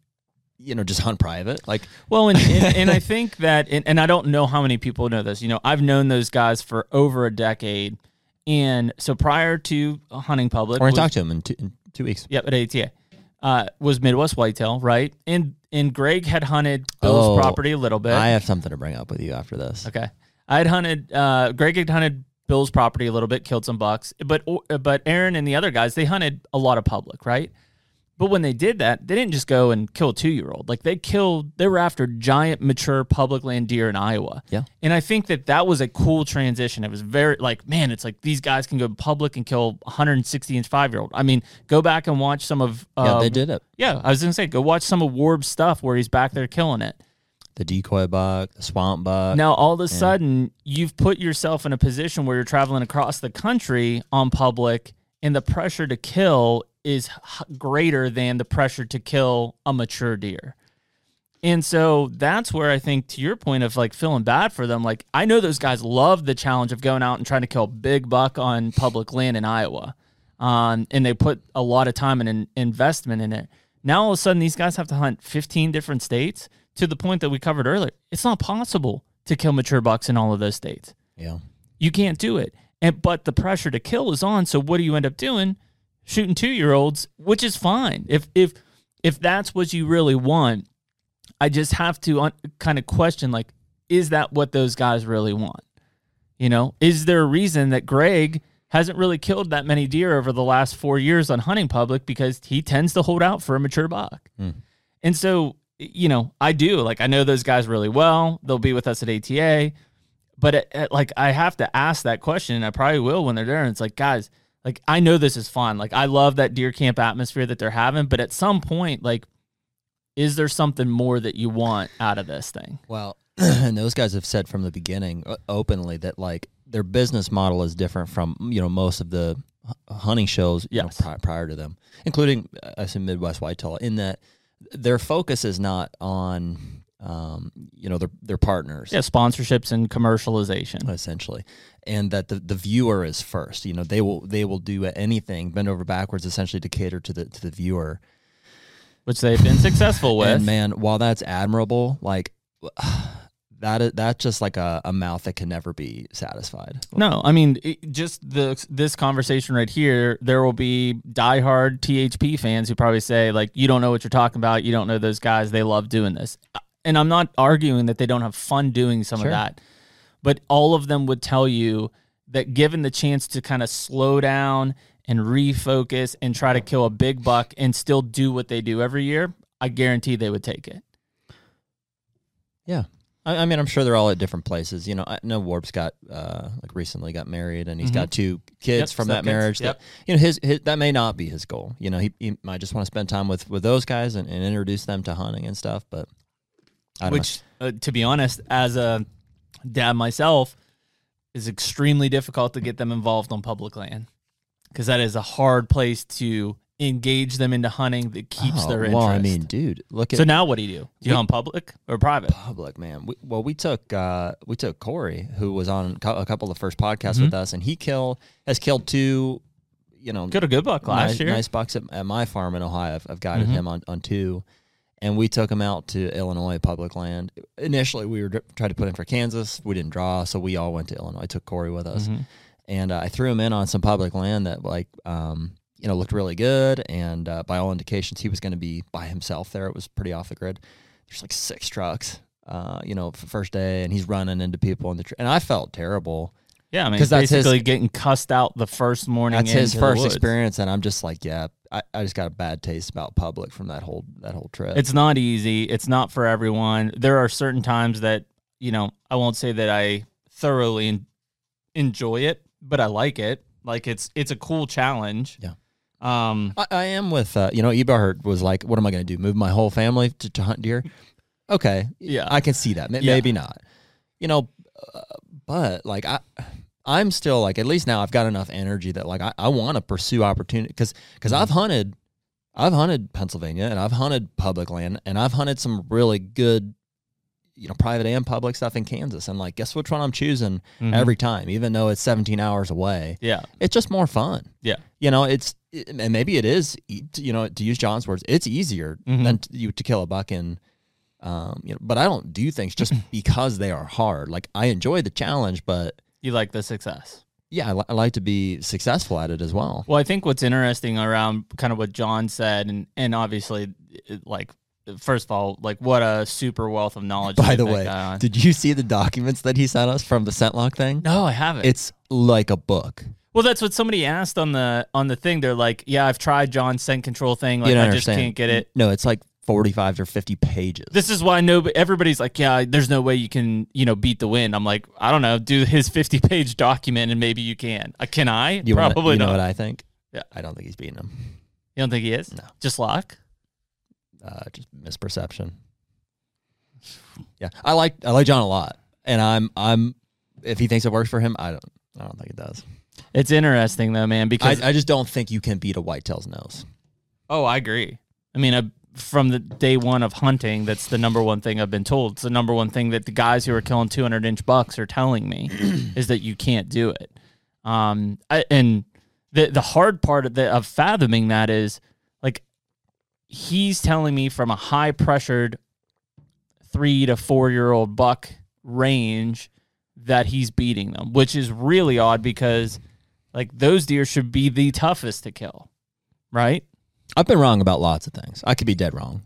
you know just hunt private. Like Well, and, and, and I think that, and, and I don't know how many people know this. You know, I've known those guys for over a decade, and so prior to hunting public, we're was- gonna talk to him in two, in two weeks. Yep, at ATA. Uh, was Midwest Whitetail, right? And and Greg had hunted Bill's Oh, property a little bit. I have something to bring up with you after this. okay. I had hunted uh Greg had hunted Bill's property a little bit, killed some bucks. But but Aaron and the other guys, they hunted a lot of public, right? But when they did that, they didn't just go and kill a two year old. Like they killed, they were after giant, mature public land deer in Iowa. Yeah. And I think that that was a cool transition. It was very like, man, it's like these guys can go public and kill 160 inch five year old. I mean, go back and watch some of. Yeah, Uh, they did it. Yeah, I was gonna say, go watch some of Warb's stuff where he's back there killing it. The decoy buck, the swamp buck. Now, all of a sudden, you've put yourself in a position where you're traveling across the country on public, and the pressure to kill is h- greater than the pressure to kill a mature deer. And so that's where I think, to your point of like feeling bad for them, like I know those guys love the challenge of going out and trying to kill a big buck on public land in Iowa. Um, and they put a lot of time and in- investment in it. Now all of a sudden, these guys have to hunt 15 different states to the point that we covered earlier. It's not possible to kill mature bucks in all of those states. Yeah. You can't do it. And but the pressure to kill is on. So what do you end up doing? Shooting two year olds, which is fine. If if if that's what you really want, I just have to un- kind of question like, is that what those guys really want? You know, is there a reason that Greg hasn't really killed that many deer over the last four years on hunting public because he tends to hold out for a mature buck? Hmm. And so, you know, I do like I know those guys really well. They'll be with us at ATA, but it, it- like I have to ask that question, and I probably will when they're there. And it's like, guys, like I know this is fun. Like I love that deer camp atmosphere that they're having, but at some point, like, is there something more that you want out of this thing? Well, and those guys have said from the beginning uh, openly that like their business model is different from you know most of the hunting shows you know, Yes. pri- prior to them, including uh, I assume Midwest Whitetail. In that their focus is not on um, you know their their partners. Yeah, sponsorships and commercialization. essentially and that the, the viewer is first you know they will they will do anything bend over backwards essentially to cater to the to the viewer which they've been successful with. And man, while that's admirable, like that is that's just like a, a mouth that can never be satisfied. No, I mean it, just the this conversation right here. There will be diehard THP fans who probably say like, "You don't know what you're talking about. You don't know those guys. They love doing this." And I'm not arguing that they don't have fun doing some Sure. of that, but all of them would tell you that given the chance to kind of slow down and refocus and try to kill a big buck and still do what they do every year, I guarantee they would take it. Yeah. I, I mean, I'm sure they're all at different places. You know, I know Warb's got uh, like recently got married, and he's got two kids Yep, from that stepkids. marriage. Yep. That you know, his, his that may not be his goal. You know, he, he might just want to spend time with with those guys and, and introduce them to hunting and stuff. But which uh, to be honest as a dad myself is extremely difficult to get them involved on public land because that is a hard place to engage them into hunting that keeps Oh, their interest Well, I mean, dude, look at so now what do you do do you We- hunt public or private public man. We, well, we took uh, we took Corey, who was on a couple of the first podcasts Mm-hmm. with us, and he kill has killed two. You know, Good a good buck last nice, year. Mm-hmm. nice bucks at, at my farm in Ohio. I've, I've guided him on, on two, and we took him out to Illinois public land. Initially, we were tried to put in for Kansas. We didn't draw, so we all went to Illinois. I took Corey with us, Mm-hmm. and uh, I threw him in on some public land that like um, you know looked really good, and uh, by all indications, he was going to be by himself there. It was pretty off the grid. There's like six trucks. Uh, you know, for first day, and he's running into people in the tr- and I felt terrible yeah, I mean, 'Cause that's his- basically getting cussed out the first morning. that's his first experience, and I'm just like, yeah, I, I just got a bad taste about public from that whole that whole trip. It's not easy. It's not for everyone. There are certain times that, you know, I won't say that I thoroughly en- enjoy it, but I like it. Like it's it's a cool challenge. Yeah. Um I, I am with uh, you know Eberhart was like, what am I going to do? Move my whole family to, to hunt deer? Okay, Yeah. I can see that. May- Yeah. Maybe not. You know, uh, but like I. I'm still like at least now I've got enough energy that like I, I want to pursue opportunity because because Mm-hmm. I've hunted I've hunted Pennsylvania and I've hunted public land and I've hunted some really good you know private and public stuff in Kansas and like guess which one I'm choosing Mhm. every time even though it's 17 hours away yeah. it's just more fun Yeah. you know it's it- and maybe it is you know to use John's words it's easier Mhm. than to, you to kill a buck in um you know but I don't do things just because they are hard like I enjoy the challenge but You like the success. yeah I, li- I like to be successful at it as well Well, I think what's interesting around kind of what John said and and obviously it, like first of all, like what a super wealth of knowledge. by the way did you see the documents that he sent us from the ScentLok thing no, I haven't. it's like a book Well, that's what somebody asked on the on the thing. They're like, "Yeah, I've tried John's scent control thing. Like, I don't just understand can't get it." no it's like 45 or 50 pages This is why nobody everybody's like, "Yeah, there's no way you can, you know, beat the wind." I'm like, I don't know, do his 50 page document, and maybe you can. Uh, can I? you wanna- Probably you know what I think Yeah. I don't think he's beating him you don't think he is? No. Just luck. uh, just misperception. Yeah, I like I like John a lot, and I'm I'm if he thinks it works for him, I don't I don't think it does. It's interesting though, man, because I just don't think you can beat a whitetail's nose. oh, I agree. I mean, I, from the day one of hunting, that's the number one thing I've been told. It's the number one thing that the guys who are killing 200 inch bucks are telling me is that you can't do it. Um, I, and the the hard part of, the, of fathoming that is like he's telling me from a high pressured three to four year old buck range that he's beating them, which is really odd because like those deer should be the toughest to kill, right? I've been wrong about lots of things. I could be dead wrong.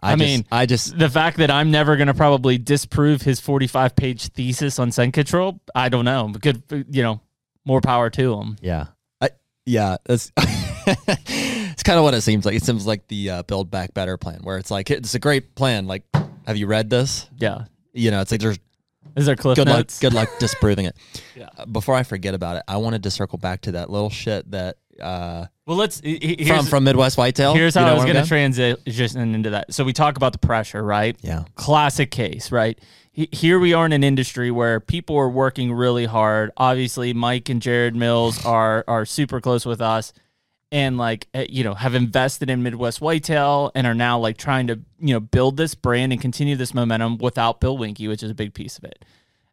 I, I just- mean- I just The fact that I'm never going to probably disprove his 45 page thesis on scent control, I don't know. Good, you know, more power to him. yeah, I yeah. That's it's kind of what it seems like. It seems like the uh, build back better plan, where it's like it's a great plan. Like, have you read this? Yeah. You know, it's like there's Is there cliff good notes? luck good luck disproving it. Yeah. Before I forget about it, I wanted to circle back to that little shit that uh, Well, let's. he- from from Midwest Whitetail. here's You how know I was going to transition into that. So we talk about the pressure, right? Yeah. classic case, right? He- Here we are in an industry where people are working really hard. Obviously, Mike and Jared Mills are are super close with us, and like eh, you know have invested in Midwest Whitetail and are now like trying to you know build this brand and continue this momentum without Bill Winke, which is a big piece of it.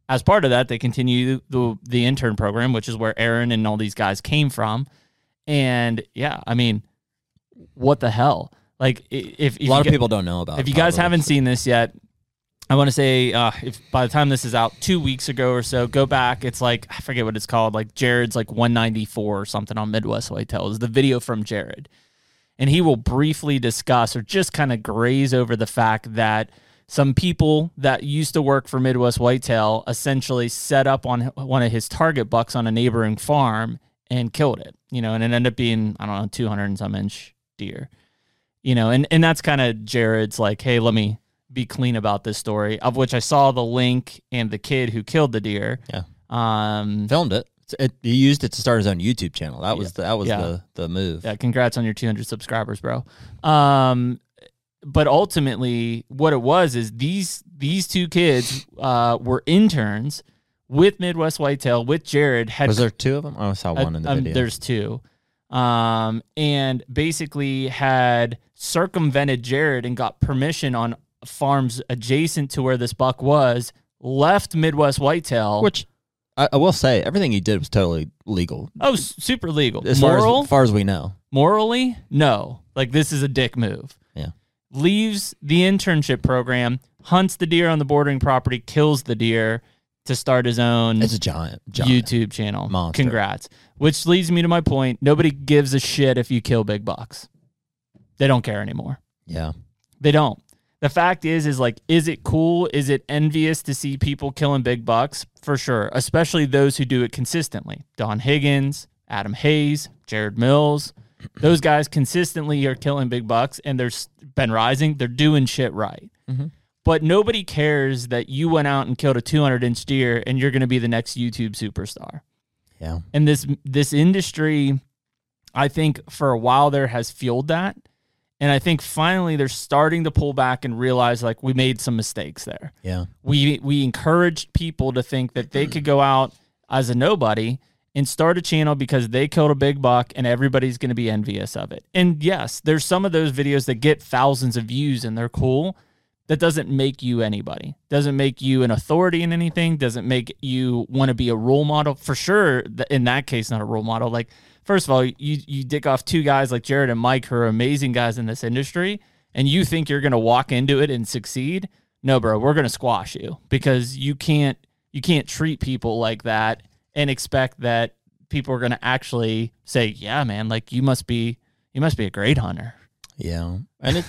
As part of that, they continue the the intern program, which is where Aaron and all these guys came from. And yeah, I mean, what the hell? Like if, if a lot of get- people don't know about. if it, you guys haven't seen this yet, I want to say uh, if by the time this is out, two weeks ago or so, go back. It's like I forget what it's called. Like Jared's like 194 or something on Midwest Whitetail. Is the video from Jared, and he will briefly discuss or just kind of graze over the fact that some people that used to work for Midwest Whitetail essentially set up on one of his target bucks on a neighboring farm and killed it. You know, and it ended up being I don't know 200 and some inch deer you know and and that's kind of jared's like hey let me be clean about this story of which i saw the link and the kid who killed the deer Yeah. um filmed it. It, he used it to start his own YouTube channel. That was the, that was Yeah. the the move. yeah congrats on your 200 subscribers bro um but ultimately what it was is these these two kids uh were interns with midwest whitetail with jared had Was there two of them? Oh, I saw one in the um, video. There's two. Um, and basically had circumvented Jared and got permission on farms adjacent to where this buck was, left Midwest Whitetail. Which I, I will say, everything he did was totally legal, oh, super legal. as Moral, far as, far as we know. morally, no. Like this is a dick move. Yeah. Leaves the internship program, hunts the deer on the bordering property, kills the deer to start his own It's a giant, giant. YouTube channel. Monster. Congrats. Which leads me to my point. Nobody gives a shit if you kill big bucks. They don't care anymore. Yeah, They don't. The fact is, is like, is it cool? Is it envious to see people killing big bucks? For sure. Especially those who do it consistently. Don Higgins, Adam Hayes, Jared Mills. Those guys consistently are killing big bucks and they're been rising. They're doing shit right. Mhm. But nobody cares that you went out and killed a 200 inch deer and you're going to be the next YouTube superstar. Yeah, and this this industry i think for a while there has fueled that. And i think finally they're starting to pull back and realize like we made some mistakes there. Yeah. we we encouraged people to think that they could go out as a nobody and start a channel because they killed a big buck and everybody's going to be envious of it. And yes there's some of those videos that get thousands of views and they're cool that doesn't make you anybody doesn't make you an authority in anything doesn't make you want to be a role model. For sure in that case not a role model. Like first of all you you dick off two guys like jared and mike who are amazing guys in this industry and you think you're going to walk into it and succeed? No bro we're going to squash you because you can't you can't treat people like that and expect that people are going to actually say yeah man like you must be you must be a great hunter. Yeah, and it,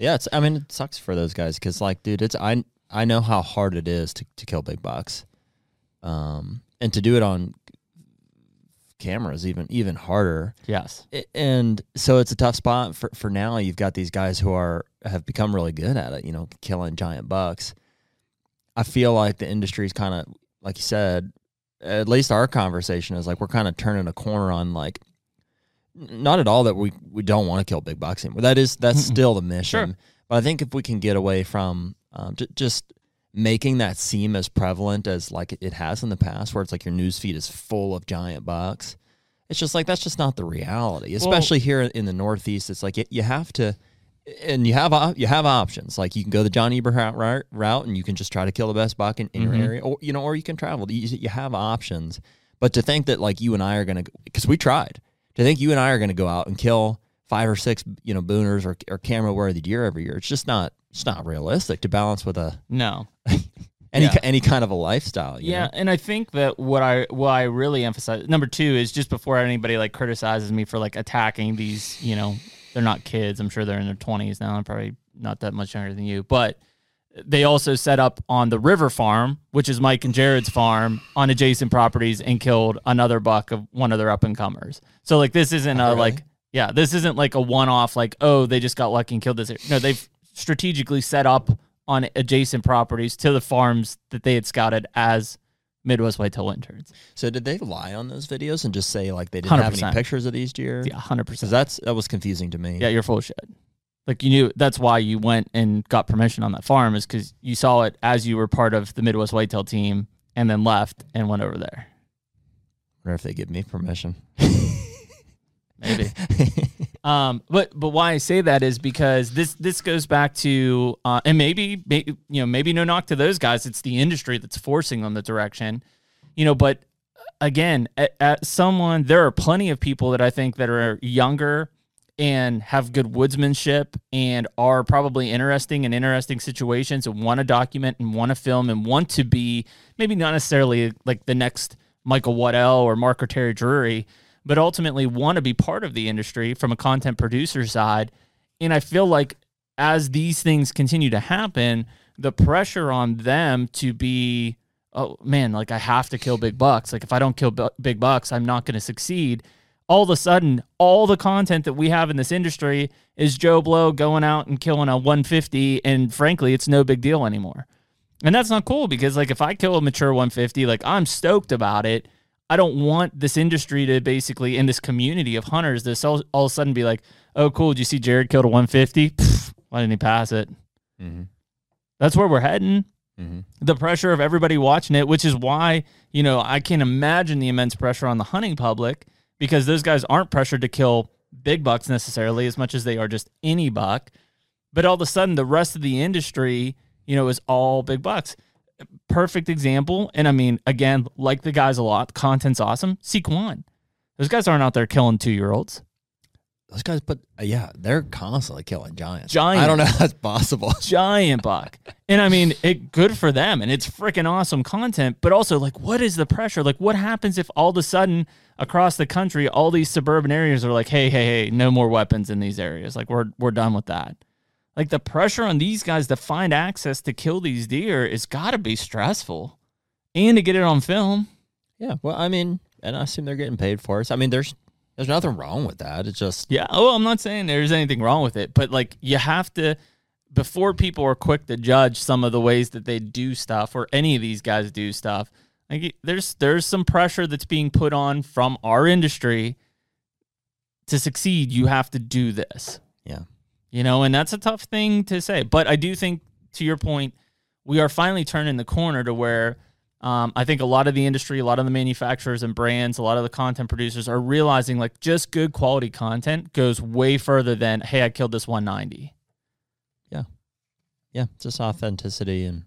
yeah, it's. I mean, it sucks for those guys because, like, dude, it's. I I know how hard it is to to kill big bucks, um, and to do it on camera is even even harder. yes And so it's a tough spot for for now. You've got these guys who are have become really good at it. You know, killing giant bucks. I feel like the industry's kind of like you said. At least our conversation is like we're kind of turning a corner on like not at all that we, we don't want to kill big bucks anymore. That is that's still the mission. Sure. But I think if we can get away from um, j- just making that seem as prevalent as like it has in the past, where it's like your news feed is full of giant bucks, it's just like that's just not the reality. Especially here in the Northeast, it's like you, you have to, and you have you have options. Like you can go the John Eberhart route, route and you can just try to kill the best buck in, in Mhm. your area, or you know, or you can travel. You, you have options. But to think that like you and I are gonna, because we tried, to think you and I are gonna go out and kill five or six, you know, booners or, or camera worthy deer every year, it's just not it's not realistic to balance with a no any Yeah. any kind of a lifestyle. you yeah know? and i think that what i what i really emphasize number two is just before anybody like criticizes me for like attacking these you know they're not kids i'm sure they're in their 20s now i'm probably not that much younger than you but they also set up on the river farm which is mike and jared's farm on adjacent properties and killed another buck of one of their up and comers so like this isn't Oh, a really? like yeah this isn't like a one-off like oh they just got lucky and killed this no they've strategically set up on adjacent properties to the farms that they had scouted as Midwest Whitetail interns. So did they lie on those videos and just say like they didn't have 100%. any pictures of these deer? Yeah, hundred percent. that's that was confusing to me. Yeah, you're full of shit. Like you knew that's why you went and got permission on that farm is because you saw it as you were part of the Midwest Whitetail team and then left and went over there. wonder if they give me permission. Maybe. Um, but but why I say that is because this this goes back to uh, and maybe, may, you know maybe no knock to those guys. It's the industry that's forcing them the direction, you know. But again, at, at someone there are plenty of people that I think that are younger and have good woodsmanship and are probably interesting in interesting situations and want to document and want to film and want to be maybe not necessarily like the next Michael Waddell or Mark or Terry Drury, but ultimately want to be part of the industry from a content producer side. And I feel like as these things continue to happen, the pressure on them to be, oh man, like I have to kill big bucks. Like if I don't kill big bucks, I'm not going to succeed all of a sudden, all the content that we have in this industry is Joe Blow going out and killing a 150, and frankly, it's no big deal anymore. And that's not cool because, like, if I kill a mature 150, like, I'm stoked about it. I don't want this industry to basically, in this community of hunters, this all, all of a sudden be like, oh, cool, did you see Jared killed a 150? Pfft, why didn't he pass it? Mm-hmm. That's where we're heading. Mm-hmm. The pressure of everybody watching it, which is why, you know, I can't imagine the immense pressure on the hunting public because those guys aren't pressured to kill big bucks necessarily as much as they are just any buck. But all of a sudden, the rest of the industry, you know, is all big bucks. Perfect example. And I mean, again, like the guys a lot, content's awesome. Seek one. Those guys aren't out there killing two year olds. Those guys, but uh, yeah, they're constantly killing giants. Giant. I don't know how that's possible. giant buck. And I mean, it good for them and it's freaking awesome content, but also like what is the pressure? Like what happens if all of a sudden across the country all these suburban areas are like, "Hey, hey, hey, no more weapons in these areas. Like we're we're done with that." Like the pressure on these guys to find access to kill these deer is got to be stressful. And to get it on film. Yeah, well, I mean, and I assume they're getting paid for it. So, I mean, there's there's nothing wrong with that. It's just Yeah. Oh, I'm not saying there's anything wrong with it, but like you have to before people are quick to judge some of the ways that they do stuff or any of these guys do stuff. Like there's there's some pressure that's being put on from our industry to succeed. You have to do this. Yeah. You know, and that's a tough thing to say. But I do think to your point, we are finally turning the corner to where um, I think a lot of the industry, a lot of the manufacturers and brands, a lot of the content producers are realizing like just good quality content goes way further than, hey, I killed this 190. Yeah. Yeah. Just authenticity and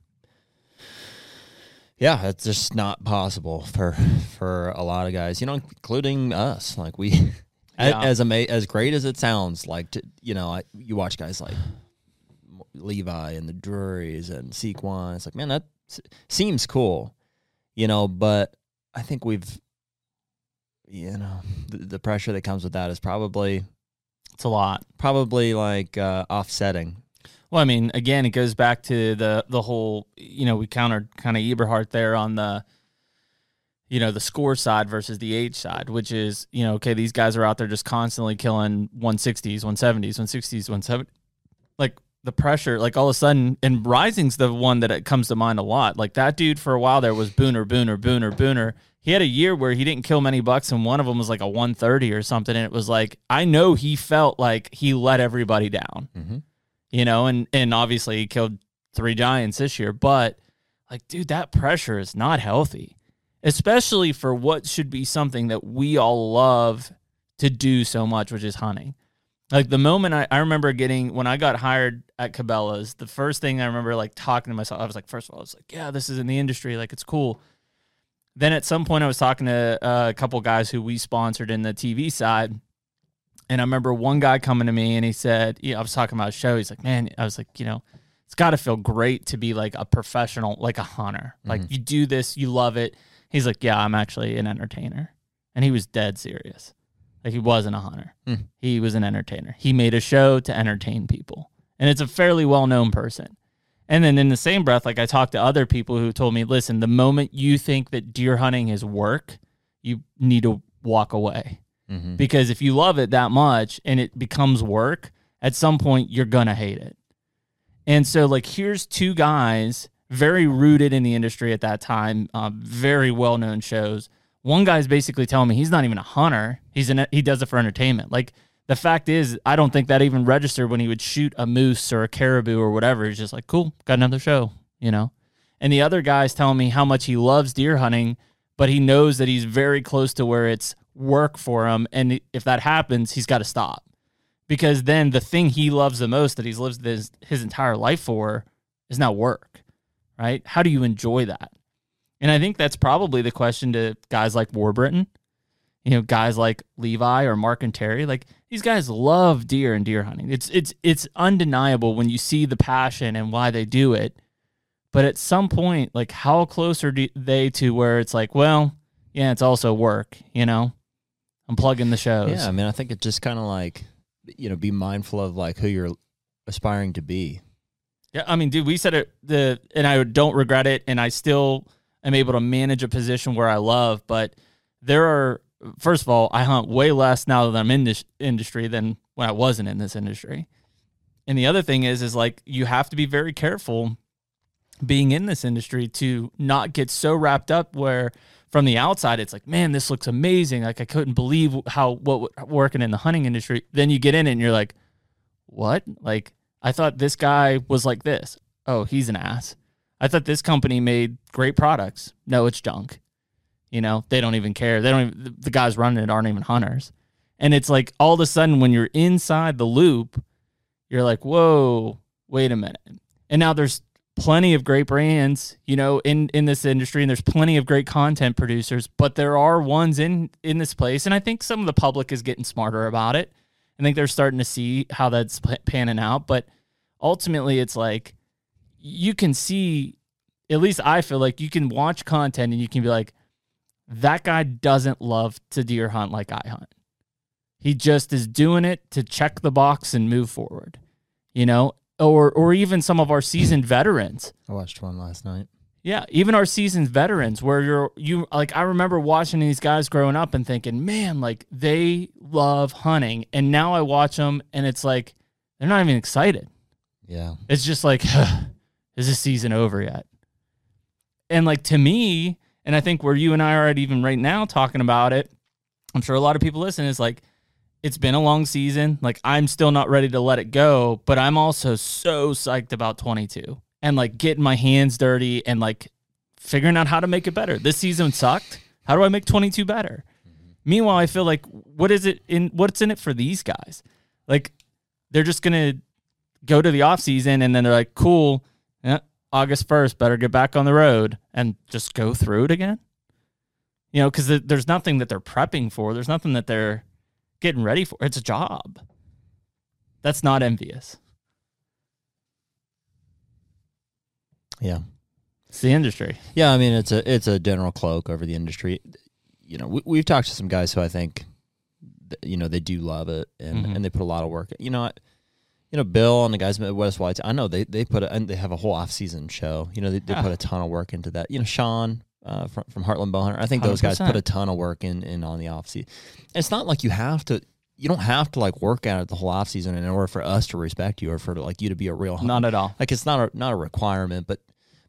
yeah, it's just not possible for for a lot of guys, you know, including us. Like we, yeah. as ama- as great as it sounds, like to, you know, I, you watch guys like Levi and the Drurys and Seek One. It's like, man, that seems cool, you know. But I think we've, you know, the, the pressure that comes with that is probably it's a lot. Probably like uh, offsetting well, I mean, again, it goes back to the the whole. You know, we countered kind of Eberhart there on the, you know, the score side versus the age side, which is, you know, okay, these guys are out there just constantly killing 160s, 170s, 160s, 170. Like the pressure, like all of a sudden, and Rising's the one that it comes to mind a lot. Like that dude for a while there was Booner, Booner, Booner, Booner. He had a year where he didn't kill many bucks, and one of them was like a 130 or something. And it was like, I know he felt like he let everybody down. Mm-hmm you know, and and obviously he killed three giants this year, but like, dude, that pressure is not healthy, especially for what should be something that we all love to do so much, which is hunting. Like the moment I, I remember getting when I got hired at Cabela's, the first thing I remember like talking to myself, I was like, first of all, I was like, yeah, this is in the industry, like it's cool. Then at some point, I was talking to uh, a couple guys who we sponsored in the TV side, and I remember one guy coming to me and he said, yeah, I was talking about a show. He's like, man, I was like, you know, it's got to feel great to be like a professional, like a hunter. Like mm-hmm. you do this, you love it. He's like, yeah, I'm actually an entertainer. And he was dead serious. Like he wasn't a hunter. Mm. He was an entertainer. He made a show to entertain people. And it's a fairly well known person. And then in the same breath, like I talked to other people who told me, listen, the moment you think that deer hunting is work, you need to walk away Mm-hmm. Because if you love it that much and it becomes work, at some point you're going to hate it. And so, like, here's two guys very rooted in the industry at that time, uh, very well known shows. One guy's basically telling me he's not even a hunter. He's an, he does it for entertainment. Like the fact is, I don't think that even registered when he would shoot a moose or a caribou or whatever. He's just like, cool, got another show, you know. And the other guy's telling me how much he loves deer hunting, but he knows that he's very close to where it's work for him. And if that happens, he's got to stop because then the thing he loves the most that he's lived his, his entire life for is now work, right? How do you enjoy that? And I think that's probably the question to guys like Warbritton. you know, guys like Levi or Mark and Terry, like these guys love deer and deer hunting. It's it's it's undeniable when you see the passion and why they do it. But at some point, like how close are they to where it's like, well, yeah, it's also work, you know? I'm plugging the shows. Yeah, I mean, I think it's just kind of like, you know, be mindful of like who you're aspiring to be. Yeah, I mean, dude, we said it the and I don't regret it and I still am able to manage a position where I love, but there are first of all, I hunt way less now that I'm in this industry than when I wasn't in this industry. And the other thing is, is like you have to be very careful being in this industry to not get so wrapped up where from the outside it's like, man, this looks amazing. Like I couldn't believe how what working in the hunting industry. Then you get in it and you're like, what? Like I thought this guy was like this. Oh, he's an ass. I thought this company made great products. No, it's junk. You know, they don't even care. They don't even, the guys running it aren't even hunters. And it's like all of a sudden when you're inside the loop, you're like, whoa, wait a minute. And now there's plenty of great brands, you know, in in this industry, and there's plenty of great content producers, but there are ones in in this place, and I think some of the public is getting smarter about it. I think they're starting to see how that's panning out, but ultimately, it's like you can see. At least I feel like you can watch content and you can be like, that guy doesn't love to deer hunt like I hunt. He just is doing it to check the box and move forward, you know, or or even some of our seasoned veterans. I watched one last night. Yeah, even our seasoned veterans, where you're you like I remember watching these guys growing up and thinking, man, like they love hunting, and now I watch them and it's like they're not even excited. Yeah, it's just like, is this season over yet? And like to me, and I think where you and I are at even right now talking about it, I'm sure a lot of people listen is like, it's been a long season. Like I'm still not ready to let it go, but I'm also so psyched about 22 and like getting my hands dirty and like figuring out how to make it better. This season sucked. How do I make 22 better? Mm-hmm. Meanwhile, I feel like what is it in what's in it for these guys? Like they're just going to go to the off season and then they're like, "Cool, August 1st, better get back on the road and just go through it again. You know, because there's nothing that they're prepping for. There's nothing that they're getting ready for. It's a job. That's not envious. Yeah. It's the industry. Yeah, I mean it's a it's a general cloak over the industry. You know, we, we've talked to some guys who I think, you know, they do love it and, mm-hmm. and they put a lot of work. You know, you know, Bill and the guys at West Whites, I know they, they put a, and they have a whole off season show. You know, they, they yeah. put a ton of work into that. You know, Sean uh, from, from Heartland Bowhunter, I think those 100%. guys put a ton of work in, in on the off season. It's not like you have to, you don't have to like work at it the whole off season in order for us to respect you or for like you to be a real hunter. Not at all. Like it's not a, not a requirement, but,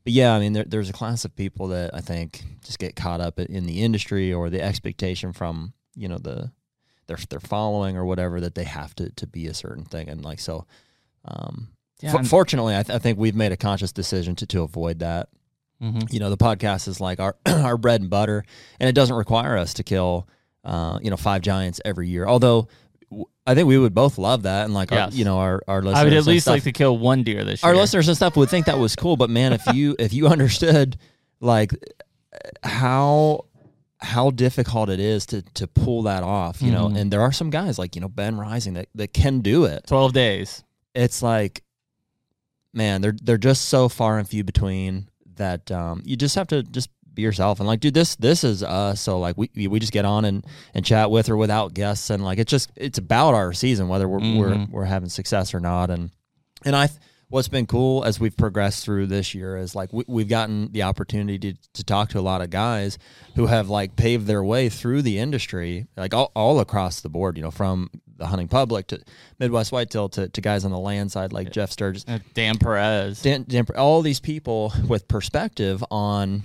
but yeah, I mean, there, there's a class of people that I think just get caught up in the industry or the expectation from, you know, the, their, their following or whatever that they have to, to be a certain thing. And like, so, um, yeah, f- fortunately, I, th- I, think we've made a conscious decision to, to avoid that. Mm-hmm. You know, the podcast is like our our bread and butter, and it doesn't require us to kill, uh, you know, five giants every year. Although I think we would both love that, and like yes. our, you know, our our listeners. I would at least stuff, like to kill one deer this year. Our listeners and stuff would think that was cool, but man, if you if you understood like how how difficult it is to to pull that off, you mm-hmm. know, and there are some guys like you know Ben Rising that that can do it. Twelve days it's like, man, they're they're just so far and few between that um, you just have to just be yourself and like, dude, this this is us. So like, we we just get on and and chat with or without guests, and like, it's just it's about our season, whether we're mm-hmm. we're we're having success or not, and and I. What's been cool as we've progressed through this year is like we, we've gotten the opportunity to, to talk to a lot of guys who have like paved their way through the industry, like all, all across the board, you know, from the hunting public to Midwest Whitetail to, to guys on the land side like Jeff Sturgis, uh, Dan Perez, Dan, Dan, all these people with perspective on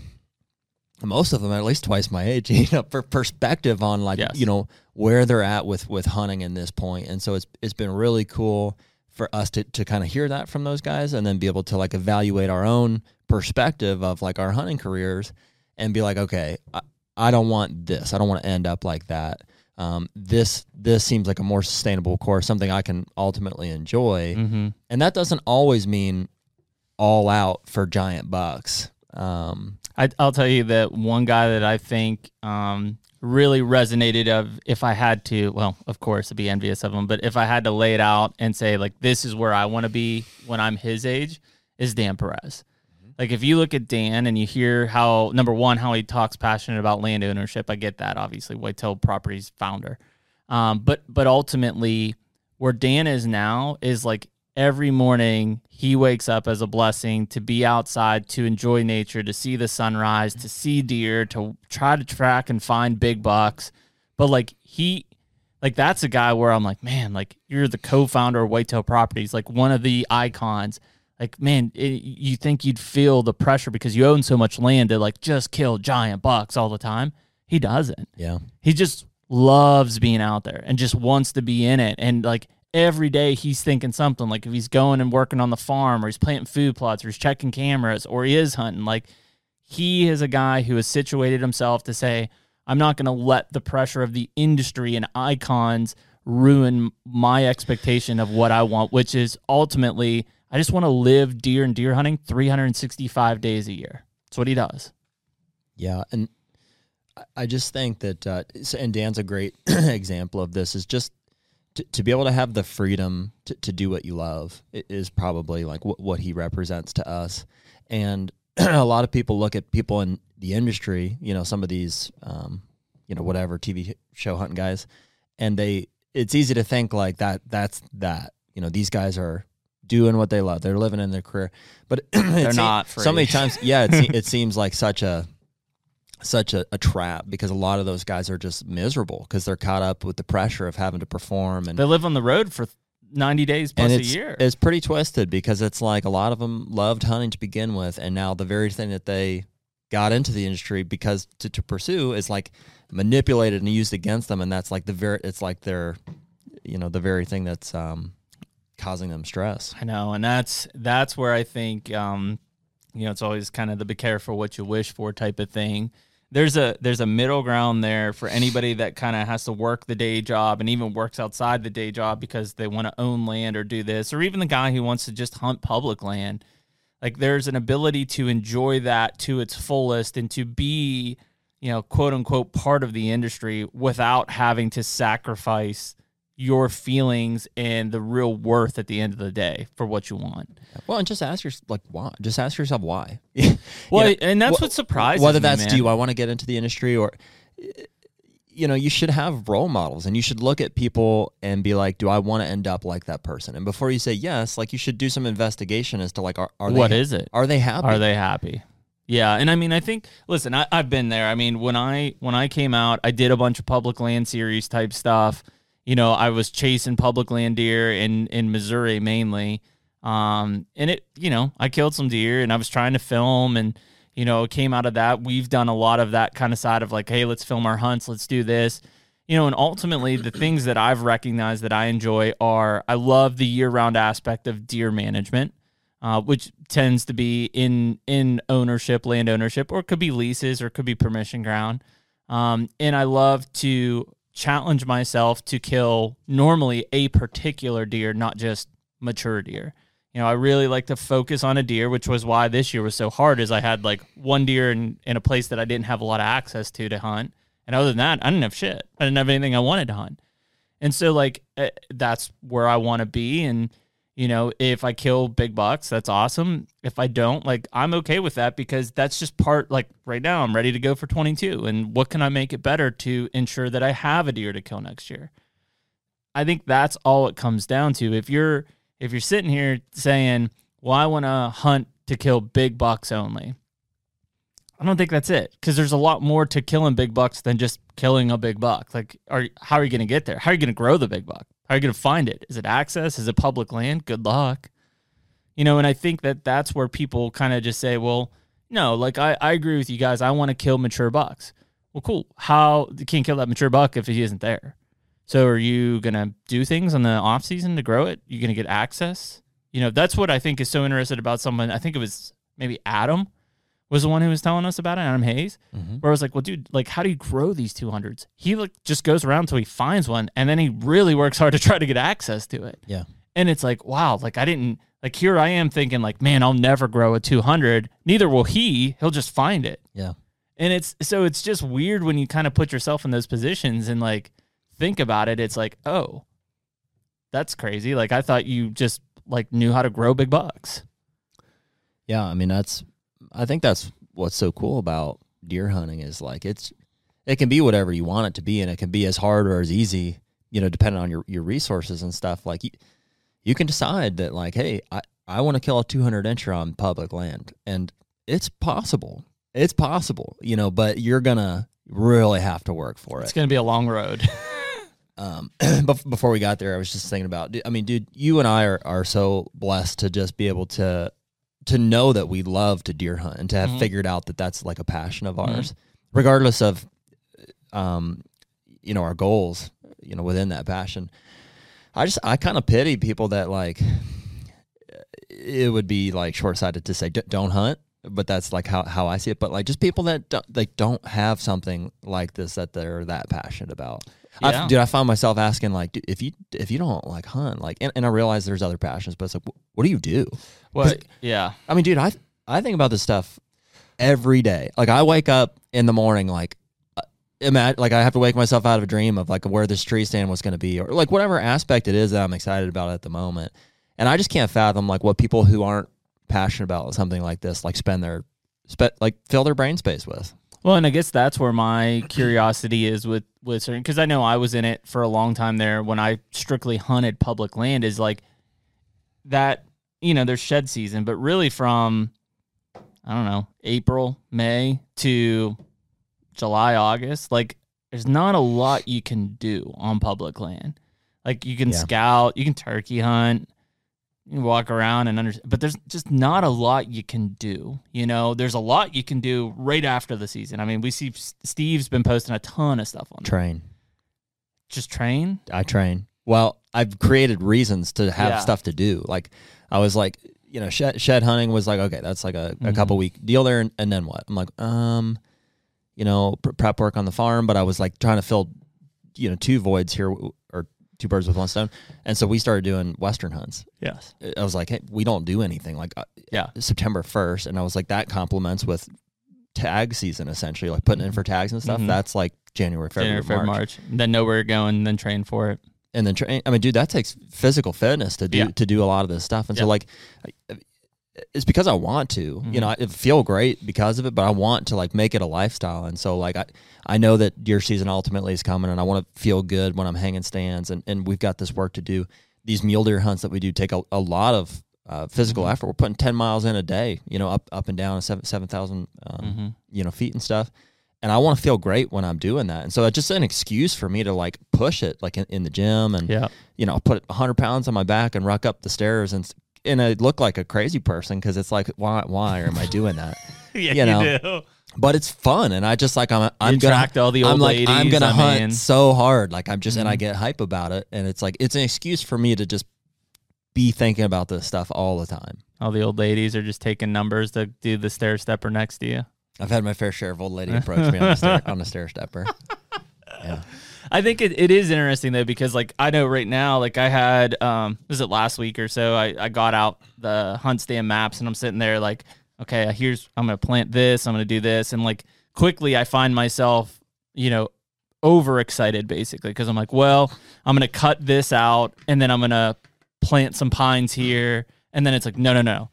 most of them at least twice my age, you know, for perspective on like yes. you know where they're at with with hunting in this point, and so it's it's been really cool for us to to kind of hear that from those guys, and then be able to like evaluate our own perspective of like our hunting careers, and be like, okay, I, I don't want this, I don't want to end up like that um, this this seems like a more sustainable course, something I can ultimately enjoy, mm-hmm. and that doesn't always mean all out for giant bucks. Um, I, will tell you that one guy that I think um, really resonated of if I had to, well, of course, I'd be envious of him, but if I had to lay it out and say like this is where I want to be when I'm his age, is Dan Perez. Like if you look at Dan and you hear how number one how he talks passionate about land ownership, I get that obviously Whitetail Properties founder, um, but but ultimately where Dan is now is like every morning he wakes up as a blessing to be outside to enjoy nature to see the sunrise to see deer to try to track and find big bucks. But like he like that's a guy where i'm like man like you're the co-founder of whitetail properties like one of the icons. Like man it, you think you'd feel the pressure because you own so much land to like just kill giant bucks all the time? He doesn't. Yeah. he just loves being out there and just wants to be in it. And like every day he's thinking something like if he's going and working on the farm or he's planting food plots or he's checking cameras or he is hunting like he is a guy who has situated himself to say i'm not going to let the pressure of the industry and icons ruin my expectation of what i want which is ultimately i just want to live deer and deer hunting 365 days a year that's what he does Yeah, and I- just think that, uh, and Dan's a great example of this. Is just to, to be able to have the freedom to, to do what you love is probably like what, what he represents to us. And a lot of people look at people in the industry, you know, some of these, um, you know, whatever TV show hunting guys, and they, it's easy to think like that. That's that. You know, these guys are doing what they love. They're living in their career, but they're not so many times yeah it, se- it seems like such a such a, a trap because a lot of those guys are just miserable because they're caught up with the pressure of having to perform and they live on the road for 90 days plus a year it's pretty twisted because it's like a lot of them loved hunting to begin with and now the very thing that they got into the industry because to, to pursue is like manipulated and used against them and that's like the very it's like they're you know the very thing that's um causing them stress I know, and that's that's where I think um, you know it's always kind of the be careful what you wish for type of thing. There's a there's a middle ground there for anybody that kind of has to work the day job and even works outside the day job because they want to own land or do this, or even the guy who wants to just hunt public land. Like there's an ability to enjoy that to its fullest and to be, you know, quote unquote part of the industry without having to sacrifice your feelings and the real worth at the end of the day for what you want. well and just ask yourself like why just ask yourself why Well, know, and that's wh- what surprises me. whether that's man. do I want to get into the industry or you know you should have role models and you should look at people and be like do I want to end up like that person and before you say yes like you should do some investigation as to like are, are What they is it? are they happy Are they happy? Yeah, and I mean, I think. Listen, I, I've been there. I mean, when I when I came out, I did a bunch of public land series type stuff. You know, I was chasing public land deer in in Missouri mainly, um, and it. You know, I killed some deer, and I was trying to film, and you know, it came out of that. We've done a lot of that kind of side of like, hey, let's film our hunts, let's do this. You know, and ultimately, the things that I've recognized that I enjoy are I love the year round aspect of deer management uh, which tends to be in in ownership, land ownership, or it could be leases, or it could be permission ground. Um, and I love to challenge myself to kill normally a particular deer, not just mature deer. You know, I really like to focus on a deer, which was why this year was so hard. Is I had like one deer in in a place that I didn't have a lot of access to to hunt, and other than that, I didn't have shit. I didn't have anything I wanted to hunt. And so like eh, that's where I want to be and you know, if I kill big bucks, that's awesome. If I don't, like I'm okay with that because that's just part like right now I'm ready to go for 22 and what can I make it better to ensure that I have a deer to kill next year. I think that's all it comes down to. If you're if you're sitting here saying, "Well, I want to hunt to kill big bucks only." I don't think that's it because there's a lot more to killing big bucks than just killing a big buck. Like, are how are you going to get there? How are you going to grow the big buck? How are you going to find it? Is it access? Is it public land? Good luck. You know, and I think that that's where people kind of just say, well, no, like I, I agree with you guys. I want to kill mature bucks. Well, cool. How you can't kill that mature buck if he isn't there? So are you gonna do things in the off season to grow it? You're gonna get access? You know, that's what I think is so interesting about someone. I think it was maybe Adam was the one who was telling us about it, Adam Hayes. Mm-hmm. Where I was like, well, dude, like, how do you grow these 200s? He like just goes around until he finds one, and then he really works hard to try to get access to it. Yeah. And it's like, wow, like I didn't like here I am thinking like, man, I'll never grow a 200. Neither will he. He'll just find it. Yeah. And it's so it's just weird when you kind of put yourself in those positions and like think about it. It's like, oh, that's crazy. Like I thought you just like knew how to grow big bucks. Yeah, I mean that's I think that's what's so cool about deer hunting is like it's it can be whatever you want it to be and it can be as hard or as easy, you know, depending on your your resources and stuff. Like you, you can decide that like, hey, I I want to kill a 200 incher on public land and it's possible. It's possible, you know, but you're going to really have to work for it It's going to be a long road. Um, before we got there, I was just thinking about. I mean, dude, you and I are, are so blessed to just be able to to know that we love to deer hunt and to have Mhm. figured out that that's like a passion of Mhm. ours, regardless of, um, you know, our goals. You know, within that passion, I just I kind of pity people that like it would be like short sighted to say "D- don't hunt. But that's like how, how I see it. But like just people that don't, like don't have something like this that they're that passionate about. I, Yeah. dude, I found myself asking like, dude, if you if you don't like hunt, like, and, and I realize there's other passions, but it's like, wh- what do you do? well, yeah. I mean, dude, I I think about this stuff every day. Like, I wake up in the morning, like, uh, imagine, like I have to wake myself out of a dream of like where this tree stand was going to be, or like whatever aspect it is that I'm excited about at the moment, and I just can't fathom like what people who aren't passionate about something like this like spend their spe- like fill their brain space with. Well, and I guess that's where my curiosity is with with certain because I know I was in it for a long time there when I strictly hunted public land is like that you know there's shed season, but really from I don't know April May to July August like there's not a lot you can do on public land. Like you can Yeah. scout, you can turkey hunt, walk around and under, but there's just not a lot you can do. You know, there's a lot you can do right after the season. I mean, we see Steve's been posting a ton of stuff on. Train. Just train. I train. Well, I've created reasons to have Yeah. stuff to do. Like I was like, you know, shed, shed hunting was like, okay, that's like a, a Mhm. couple week deal there, and, and then what? I'm like, um, you know, pr- prep work on the farm, but I was like trying to fill, you know, two voids here two birds with one stone, and so we started doing western hunts. Yes. I was like, hey, we don't do anything like uh, Yeah. September first, and I was like, that complements with tag season essentially, like putting in for tags and stuff. Mhm. That's like January, February, January, February, March March. Then know where you're going, then train for it. and then train. I mean, dude, that takes physical fitness to do Yeah. to do a lot of this stuff. And so, Yeah. like, I- it's because I want to. You Mhm. know, I feel great because of it, but I want to like make it a lifestyle. And so, like, I I know that deer season ultimately is coming, and I want to feel good when I'm hanging stands. And and we've got this work to do. These mule deer hunts that we do take a, a lot of uh, physical Mhm. effort. We're putting ten miles in a day. You know, up up and down seven seven thousand um, hmm you know feet and stuff and i want to feel great when i'm doing that and so it's just an excuse for me to like push it like in, in the gym and Yeah. you know put 100 pounds on my back and ruck up the stairs and and i look like a crazy person because it's like why why am i doing that yeah, You know, do. but it's fun and i just like i'm i'm You gonna all the old i'm like ladies. i'm gonna I hunt mean, so hard like i'm just and i Mhm. get hype about it and it's like it's an excuse for me to just be thinking about this stuff all the time all the old ladies are just taking numbers to do the stair stepper next to you. i've had my fair share of old lady approach me on a stair on a stair stepper yeah I think it, it is interesting though because like I know right now like I had um was it last week or so I, I got out the hunt stand maps and I'm sitting there like okay here's I'm gonna plant this I'm gonna do this and like quickly I find myself you know overexcited basically because I'm like well I'm gonna cut this out and then I'm gonna plant some pines here and then it's like no no no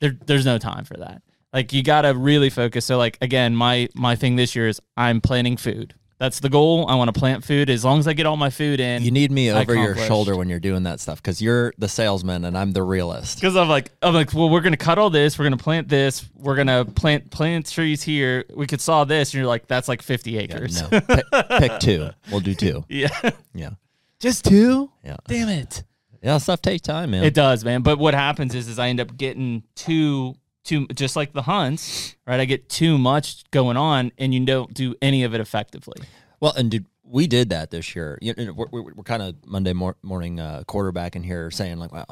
there there's no time for that. Like you gotta really focus. So like again my my thing this year is I'm planting food that's the goal I want to plant food as long as I get all my food in You need me over your accomplished. shoulder when you're doing that stuff because you're the salesman and I'm the realist. because I'm like I'm like well we're gonna cut all this we're gonna plant this we're gonna plant plant trees here we could saw this and you're like that's like 50 Yeah, acres no, pick, pick two. We'll do two. yeah Yeah, just two yeah, damn it yeah. Stuff takes time, man. It does, man. But what happens is, is I end up getting too, too, just like the hunts, right? I get too much going on, and you don't do any of it effectively. well, and dude, we did that this year. You know, we're, we're, we're kind of Monday mor- morning uh, quarterback in here saying like, "Wow,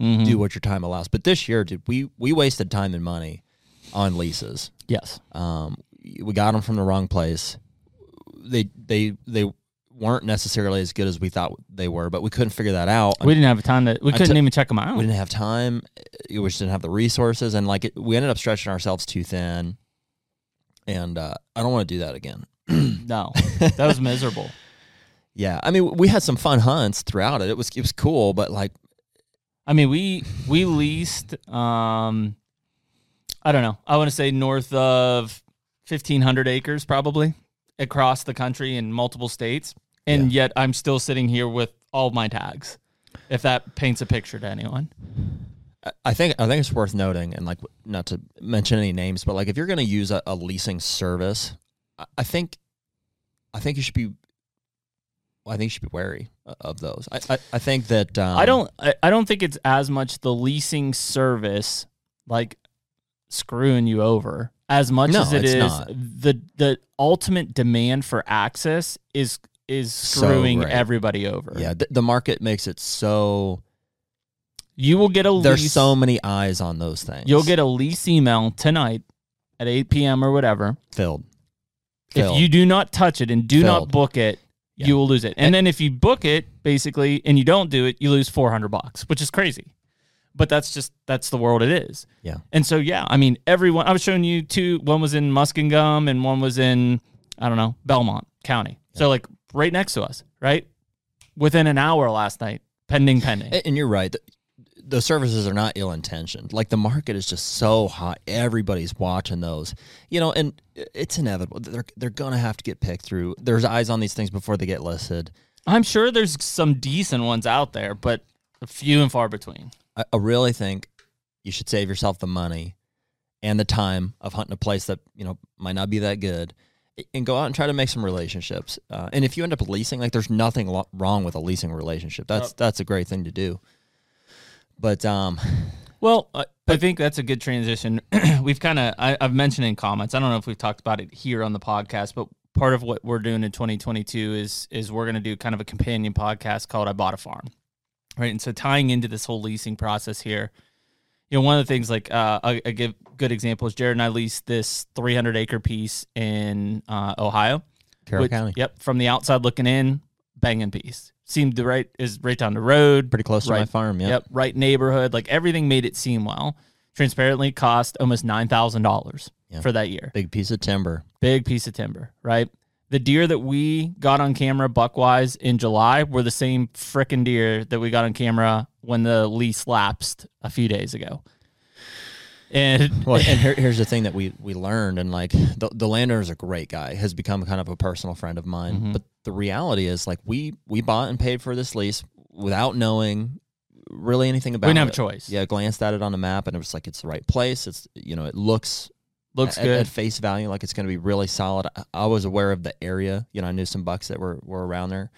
Mhm. do what your time allows." But this year, dude, we we wasted time and money on leases. Yes. Um, we got them from the wrong place. They they they weren't necessarily as good as we thought they were, but we couldn't figure that out. We didn't have time to. We couldn't even check them out. we didn't have time. We just didn't have the resources, and like it, we ended up stretching ourselves too thin. and uh, I don't want to do that again. no, that was miserable. Yeah, I mean, we had some fun hunts throughout it. It was it was cool, but like, I mean, we we leased. Um, I don't know. I want to say north of fifteen hundred acres, probably across the country in multiple states, and yet I'm still sitting here with all my tags. If that paints a picture to anyone. I- think I think it's worth noting, and like not to mention any names, but like if you're going to use a, a leasing service, I- think, I think you should be, I think you should be wary of those. I I, I think that um, I don't. I, don't think it's as much the leasing service, like screwing you over, as much No, as it's not. the the ultimate demand for access is is screwing great. everybody over. Yeah, the, the market makes it so. you will get a There's lease. so many eyes on those things. You'll get a lease email tonight at 8 p.m. or whatever. filled. If you do not touch it and do not book it, Yeah. you will lose it. And then if you book it, basically, and you don't do it, you lose 400 bucks, which is crazy. But that's just that's the world it is. Yeah. And so yeah, I mean, everyone. I was showing you two. One was in Muskingum, and one was in I don't know Belmont County. So like right next to us, right within an hour last night, pending, pending. And you're right. The, the services are not ill intentioned. Like the market is just so hot. Everybody's watching those. You know, and it's inevitable. They're they're gonna have to get picked through. There's eyes on these things before they get listed. I'm sure there's some decent ones out there, but few and far between. I, I really think you should save yourself the money and the time of hunting a place that you know might not be that good, and go out and try to make some relationships. Uh, and if you end up leasing, like there's nothing lo- wrong with a leasing relationship. That's that's a great thing to do. But um, Well, I, I think that's a good transition. we've kind of I've mentioned in comments. I don't know if we've talked about it here on the podcast, but part of what we're doing in 2022 is is we're going to do kind of a companion podcast called "I Bought a Farm," right? And so tying into this whole leasing process here, you know, one of the things like uh, I, I give good examples. Jared and I leased this 300 acre piece in uh, Ohio. Carroll which- County, Yep, from the outside looking in, banging piece. Seemed the right is right down the road, pretty close to my Right. farm. Yeah. Yep, right neighborhood. Like everything made it seem well. Transparently cost almost nine thousand dollars Yeah. for that year. Big piece of timber. Big piece of timber, right? The deer that we got on camera buckwise in July were the same frickin' deer that we got on camera when the lease lapsed a few days ago. And Well, and here, here's the thing that we we learned, and like the the landowner's a great guy, has become kind of a personal friend of mine. Mhm. But the reality is, like we we bought and paid for this lease without knowing really anything about it. we didn't have a choice. Yeah, glanced at it on the map, and it was like it's the right place. It's you know it looks Looks at, good. at face value like it's going to be really solid. I, I was aware of the area. You know, I knew some bucks that were were around there.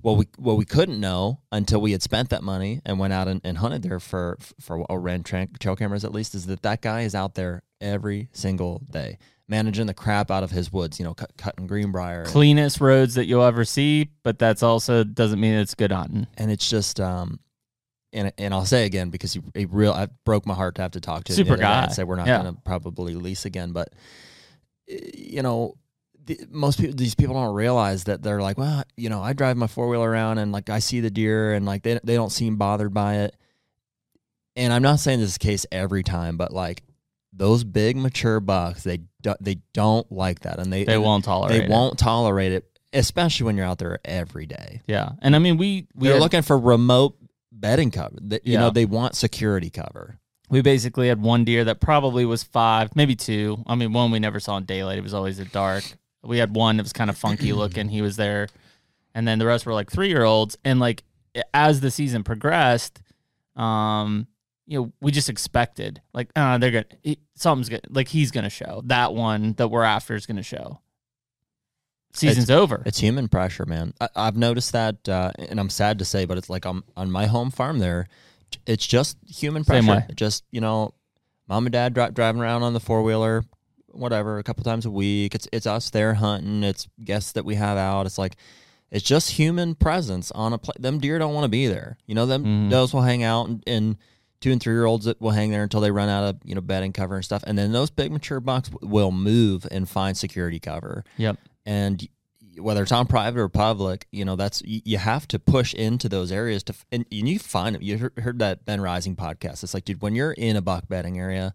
What we what we couldn't know until we had spent that money and went out and, and hunted there for for or ran tra- trail cameras at least is that that guy is out there every single day managing the crap out of his woods. You know, cut, cutting greenbrier, Cleanest roads that you'll ever see, but that's also doesn't mean it's good hunting. and it's just um. And, and I'll say again because he, he real I broke my heart to have to talk to Super the other day guy. and say we're not Yeah. going to probably lease again, but you know, the, most people these people don't realize that they're like, well, you know, I drive my four wheeler around and like I see the deer and like they they don't seem bothered by it. And I'm not saying this is the case every time, but like those big mature bucks, they do, they don't like that, and they They won't tolerate. they it. won't tolerate it, especially when you're out there every day. Yeah, and I mean we we They're looking for remote bedding cover. They, you Yeah. know, they want security cover. we basically had one deer that probably was five, maybe two. I mean, one we never saw in daylight; it was always at dark. We had one that was kind of funky looking. He was there, and then the rest were like three year olds. And like as the season progressed, um, you know, we just expected like, uh, they're gonna he, something's gonna like he's gonna show that one that we're after is gonna show. Season's over. It's human pressure, man. I, I've noticed that, uh, and I'm sad to say, but it's like on on my home farm there, it's just human Same pressure. way. Just you know, mom and dad dri- driving around on the four wheeler, whatever, a couple times a week. It's it's us there hunting. It's guests that we have out. It's like it's just human presence on a place. Them deer don't want to be there. You know, them Mhm. does will hang out and. and Two and three year olds that will hang there until they run out of you know bedding cover and stuff, and then those big mature bucks will move and find security cover yep. And whether it's on private or public, you know that's you have to push into those areas to, and, and you find them. You heard- that Ben Rising podcast. It's like, dude, when you're in a buck bedding area,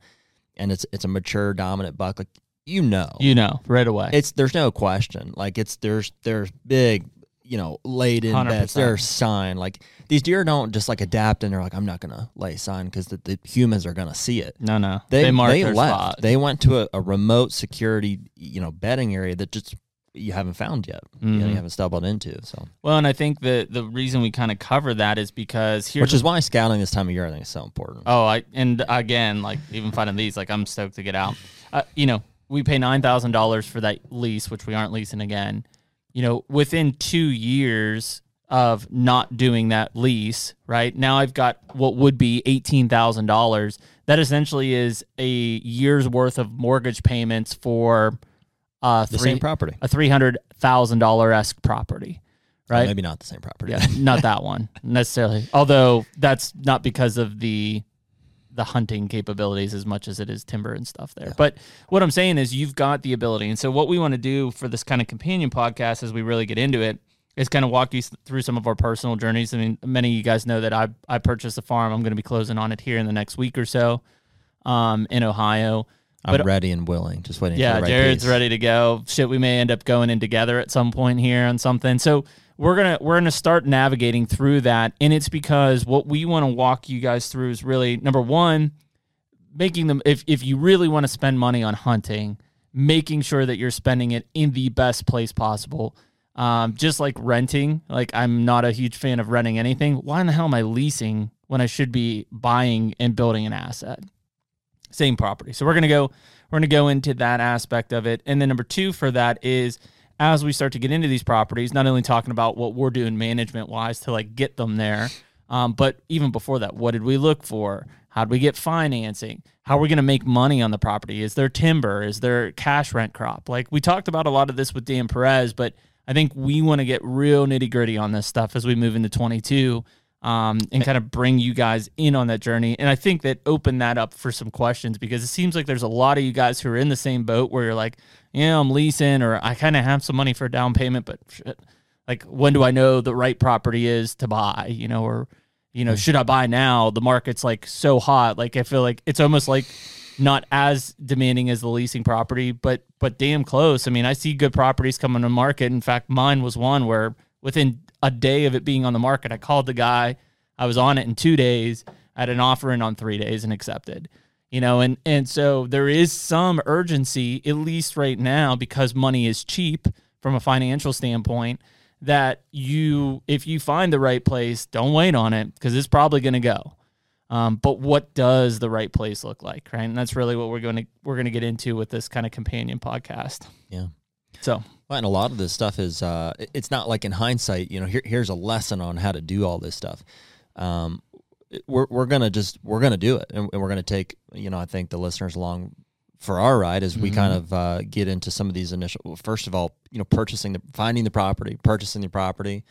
and it's it's a mature dominant buck, like you know, You know, right away. it's there's no question. Like it's there's there's big, you know, laid in beds. 100%. There's sign. Like these deer don't just like adapt and they're like, I'm not gonna lay sign because the, the humans are gonna see it. no, no. They they, their left. spot. They went to a, a remote security, you know, bedding area that just you haven't found yet. You, know, you haven't stumbled into. So, well, and I think the the reason we kind of cover that is because here, which is why scouting this time of year I think is so important. Oh, I and again, like even finding these, like I'm stoked to get out. Uh, you know, we pay nine thousand dollars for that lease, which we aren't leasing again. You know, within two years of not doing that lease, right now I've got what would be eighteen thousand dollars. That essentially is a year's worth of mortgage payments for uh the three, same property, a three hundred thousand dollar esque property, Well, right? maybe not the same property. Yeah, not that one necessarily. Although that's not because of the the hunting capabilities as much as it is timber and stuff there. But what I'm saying is you've got the ability. And so what we want to do for this kind of companion podcast as we really get into it is kind of walk you through some of our personal journeys. I mean, many of you guys know that I I purchased a farm. I'm going to be closing on it here in the next week or so um in Ohio. I'm But- ready and willing. Just waiting. for Yeah, right Jared's piece. ready to go. Shit, we may end up going in together at some point here on something. So we're gonna we're gonna start navigating through that, and it's because what we want to walk you guys through is really number one, making them if if you really want to spend money on hunting, making sure that you're spending it in the best place possible. Um, just like renting, like I'm not a huge fan of renting anything. Why in the hell am I leasing when I should be buying and building an asset? Same property. So we're gonna go we're gonna go into that aspect of it. And then number two for that is as we start to get into these properties, not only talking about what we're doing management wise to like get them there, um, but even before that, what did we look for? How did we get financing? How are we going to make money on the property? Is there timber? Is there cash rent crop? Like we talked about a lot of this with Dan Perez, but I think we want to get real nitty gritty on this stuff as we move into 22 um, and kind of bring you guys in on that journey. And I think that open that up for some questions because it seems like there's a lot of you guys who are in the same boat where you're like, yeah, I'm leasing or I kind of have some money for a down payment, but shit, like when do I know the right property is to buy, you know, or you know, should I buy now? The market's like so hot. Like I feel like it's almost like not as demanding as the leasing property, but but damn close. I mean, I see good properties coming to market. In fact, mine was one where within a day of it being on the market, I called the guy. I was on it in two days, I had an offer in on three days and accepted. You know, and and so there is some urgency, at least right now, because money is cheap from a financial standpoint that you if you find the right place don't wait on it because it's probably going to go um, but what does the right place look like right and that's really what we're going to we're going to get into with this kind of companion podcast Yeah. So Well, and a lot of this stuff is uh, it's not like in hindsight, you know, here, here's a lesson on how to do all this stuff. Um, we're we're gonna just we're gonna do it, and, and we're gonna take you know I think the listeners along for our ride as we Mhm. kind of uh, get into some of these initial. well, First of all, you know, purchasing the finding the property, purchasing the property.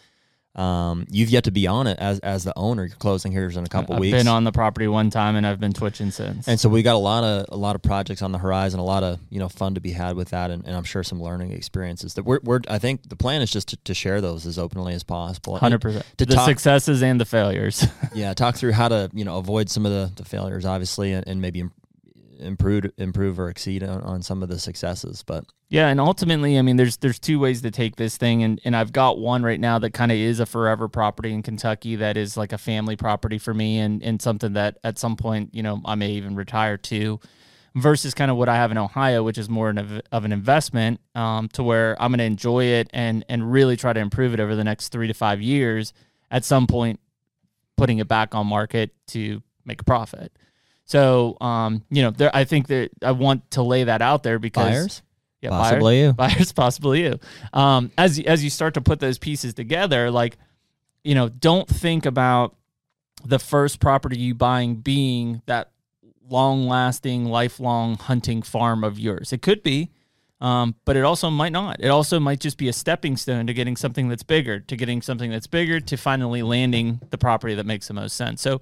Um, you've yet to be on it as as the owner. You're closing here in a couple I've weeks. been on the property one time and I've been twitching since And so we got a lot of a lot of projects on the horizon, a lot of you know fun to be had with that, and, and I'm sure some learning experiences that we're, we're I think the plan is just to, to share those as openly as possible. Hundred percent to the talk- successes and the failures. yeah, talk through how to you know avoid some of the, the failures, obviously, and, and maybe improve improve or exceed on, on some of the successes. But Yeah, and ultimately, I mean, there's there's two ways to take this thing, and and I've got one right now that kind of is a forever property in Kentucky that is like a family property for me, and and something that at some point, you know, I may even retire to, versus kind of what I have in Ohio, which is more of, of an investment, um, to where I'm going to enjoy it and and really try to improve it over the next three to five years. At some point, putting it back on market to make a profit. So, um, you know, there, I think that I want to lay that out there because buyers, yeah, possibly you. buyers possibly you. Um as as you start to put those pieces together like you know don't think about the first property you buying being that long lasting lifelong hunting farm of yours. It could be um, but it also might not. It also might just be a stepping stone to getting something that's bigger to getting something that's bigger to finally landing the property that makes the most sense. So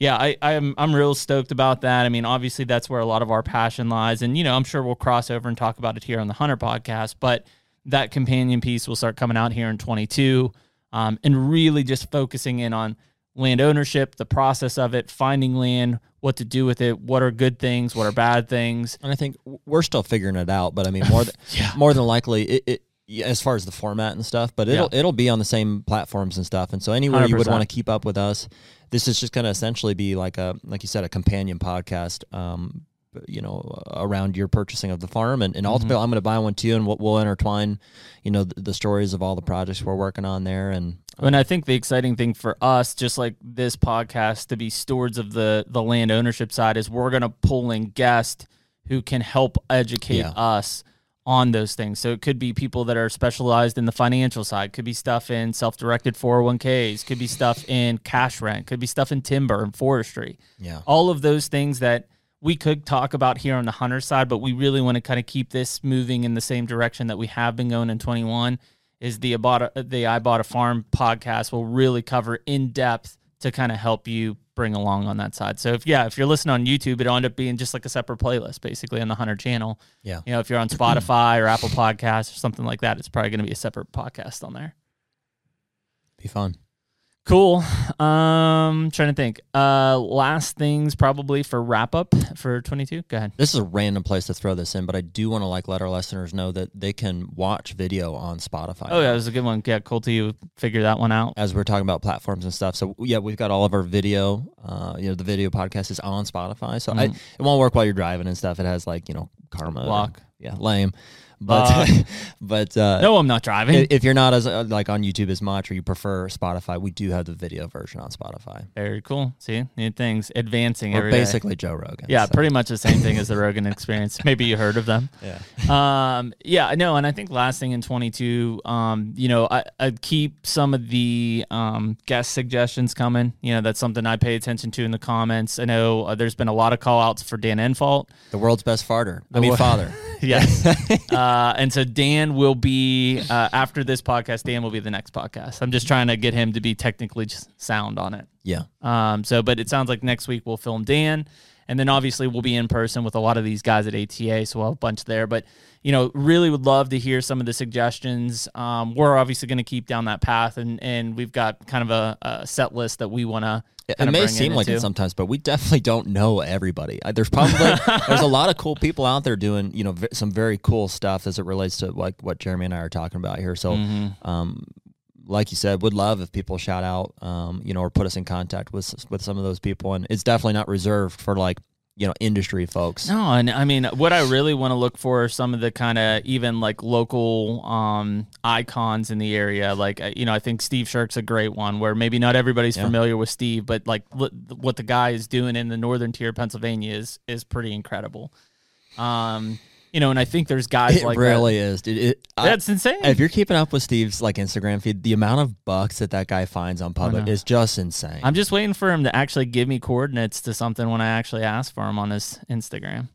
yeah, I, I'm I'm real stoked about that. I mean, obviously that's where a lot of our passion lies, and you know, I'm sure we'll cross over and talk about it here on the Hunter podcast. But that companion piece will start coming out here in 22, um, and really just focusing in on land ownership, the process of it, finding land, what to do with it, what are good things, what are bad things. And I think we're still figuring it out, but I mean, more than Yeah. more than likely, it, it as far as the format and stuff, but it'll it'll be on the same platforms and stuff. And so anywhere you would want to keep up with us, this is just going to essentially be like a like you said, a companion podcast. Um, you know, around your purchasing of the farm, and, and ultimately, I'm going to buy one too, and we'll, we'll intertwine, you know, the, the stories of all the projects we're working on there, and And I think the exciting thing for us, just like this podcast, to be stewards of the the land ownership side, is we're going to pull in guests who can help educate Yeah. us on those things. So it could be people that are specialized in the financial side, could be stuff in self directed 401ks, could be stuff in cash rent, could be stuff in timber and forestry. yeah, All of those things that we could talk about here on the hunter side, but we really want to kind of keep this moving in the same direction that we have been going in 21 is the about the I bought a farm podcast will really cover in depth to kind of help you bring along on that side. So if yeah, if you're listening on YouTube, it'll end up being just like a separate playlist basically on the Hunter channel. yeah. You know, if you're on Spotify or Apple Podcasts or something like that, it's probably going to be a separate podcast on there. Be fun. Cool. Um, trying to think. Uh, last things probably for wrap up for 22. Go ahead. This is a random place to throw this in, but I do want to like let our listeners know that they can watch video on Spotify. Oh yeah, that was a good one. Yeah, cool to you figure that one out. as we're talking about platforms and stuff. So yeah, we've got all of our video. Uh, you know, the video podcast is on Spotify. So I, Mhm. it won't work while you're driving and stuff. It has like you know karma. Block. Yeah, lame. But Uh, but uh, No, I'm not driving. i- if you're not as uh, like on YouTube as much or you prefer Spotify, we do have the video version on Spotify. Very cool. See, new things, advancing We're every day. basically Joe Rogan. Yeah, so, pretty much the same thing as the Rogan experience. Maybe you heard of them. Yeah. Um, yeah, I know. And I think last thing in 22, um, you know, I, I'd keep some of the um, guest suggestions coming. You know, that's something I pay attention to in the comments. I know uh, there's been a lot of call outs for Dan Infalt. The world's best farter. I mean wo- father. Yes. uh, and so Dan will be, uh, after this podcast, Dan will be the next podcast. I'm just trying to get him to be technically sound on it. Yeah. Um, so, but it sounds like next week we'll film Dan, and then obviously we'll be in person with a lot of these guys at ATA, so we'll have a bunch there. But you know, really would love to hear some of the suggestions. Um, we're obviously going to keep down that path, and and we've got kind of a, a set list that we want to. It may seem like it sometimes, but we definitely don't know everybody. There's probably there's a lot of cool people out there doing you know v- some very cool stuff as it relates to like what Jeremy and I are talking about here. So, Mm-hmm. um, like you said, would love if people shout out, um, you know, or put us in contact with with some of those people. And it's definitely not reserved for like you know industry folks. No, and I mean, what I really want to look for are some of the kind of even like local um, icons in the area. Like, uh, you know, I think Steve Shirk's a great one where maybe not everybody's Yeah. familiar with Steve, but like li- what the guy is doing in the northern tier of Pennsylvania is is pretty incredible. Um, you know, and I think there's guys It like really is, dude. It, that. I- That's insane. if you're keeping up with Steve's like Instagram feed, the amount of bucks that that guy finds on public is just insane. I'm just waiting for him to actually give me coordinates to something when I actually ask for him on his Instagram.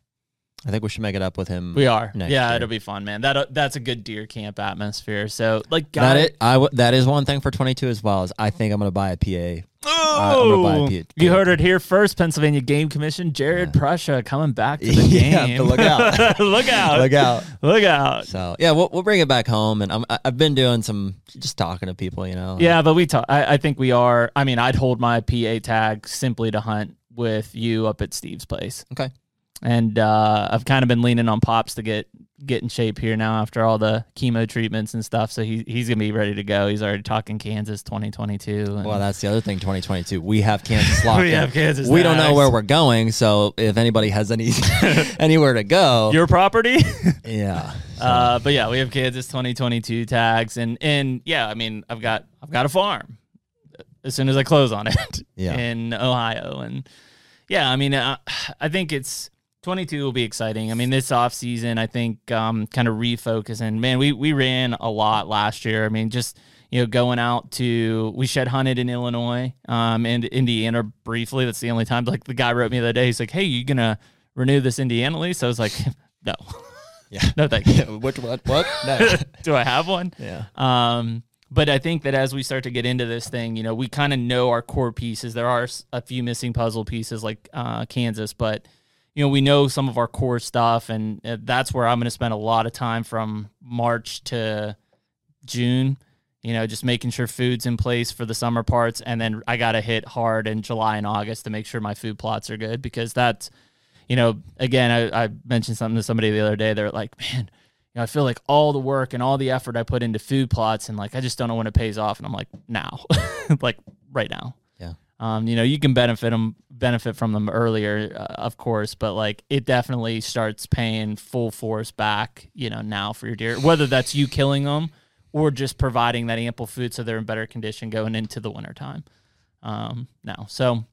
I think we should make it up with him. We are, yeah, year. it'll be fun, man. That uh, that's a good deer camp atmosphere. So, like, That guys, it. I w- that is one thing for 22 as well. Is I think I'm gonna buy a PA. I'm gonna buy a Oh, P- you heard it here first. Pennsylvania Game Commission, Jared Prussia coming back to the Yeah, game. but look out. look out! Look out. Look out! So yeah, we'll, we'll bring it back home, and I'm, I- I've been doing some just talking to people, you know. Yeah, but we talk. I, I think we are. I mean, I'd hold my PA tag simply to hunt with you up at Steve's place. Okay. And uh, I've kind of been leaning on Pops to get get in shape here now after all the chemo treatments and stuff. So he he's gonna be ready to go. He's already talking Kansas 2022. and- Well, that's the other thing. 2022, we have Kansas locked. We in. have Kansas We don't know where we're going, so if anybody has any anywhere to go, your property. yeah. So, Uh, but yeah, we have Kansas 2022 tags, and and yeah, I mean, I've got I've got a farm. As soon as I close on it Yeah. in Ohio, and yeah, I mean, uh, I think it's 22 will be exciting. I mean, this off season, I think um, kind of refocusing. Man, we we ran a lot last year. I mean, just you know, going out to we shed hunted in Illinois, um, and Indiana briefly. That's the only time. Like the guy wrote me the other day. He's like, "Hey, you gonna renew this Indiana lease?" I was like, "No, yeah. no, thank you." Which what? What? No. Do I have one? yeah. Um, but I think that as we start to get into this thing, you know, we kind of know our core pieces. There are a few missing puzzle pieces like uh, Kansas, but you know, we know some of our core stuff, and uh, that's where I'm going to spend a lot of time from March to June. You know, just making sure food's in place for the summer parts, and then I got to hit hard in July and August to make sure my food plots are good because that's, you know, again, I, I mentioned something to somebody the other day. They're like, man, you know, I feel like all the work and all the effort I put into food plots, and like I just don't know when it pays off. And I'm like, now, like right now. Um, you know, you can benefit them, benefit from them earlier, uh, of course, but like it definitely starts paying full force back. You know, now for your deer, whether that's you killing them or just providing that ample food so they're in better condition going into the wintertime. Um, now, so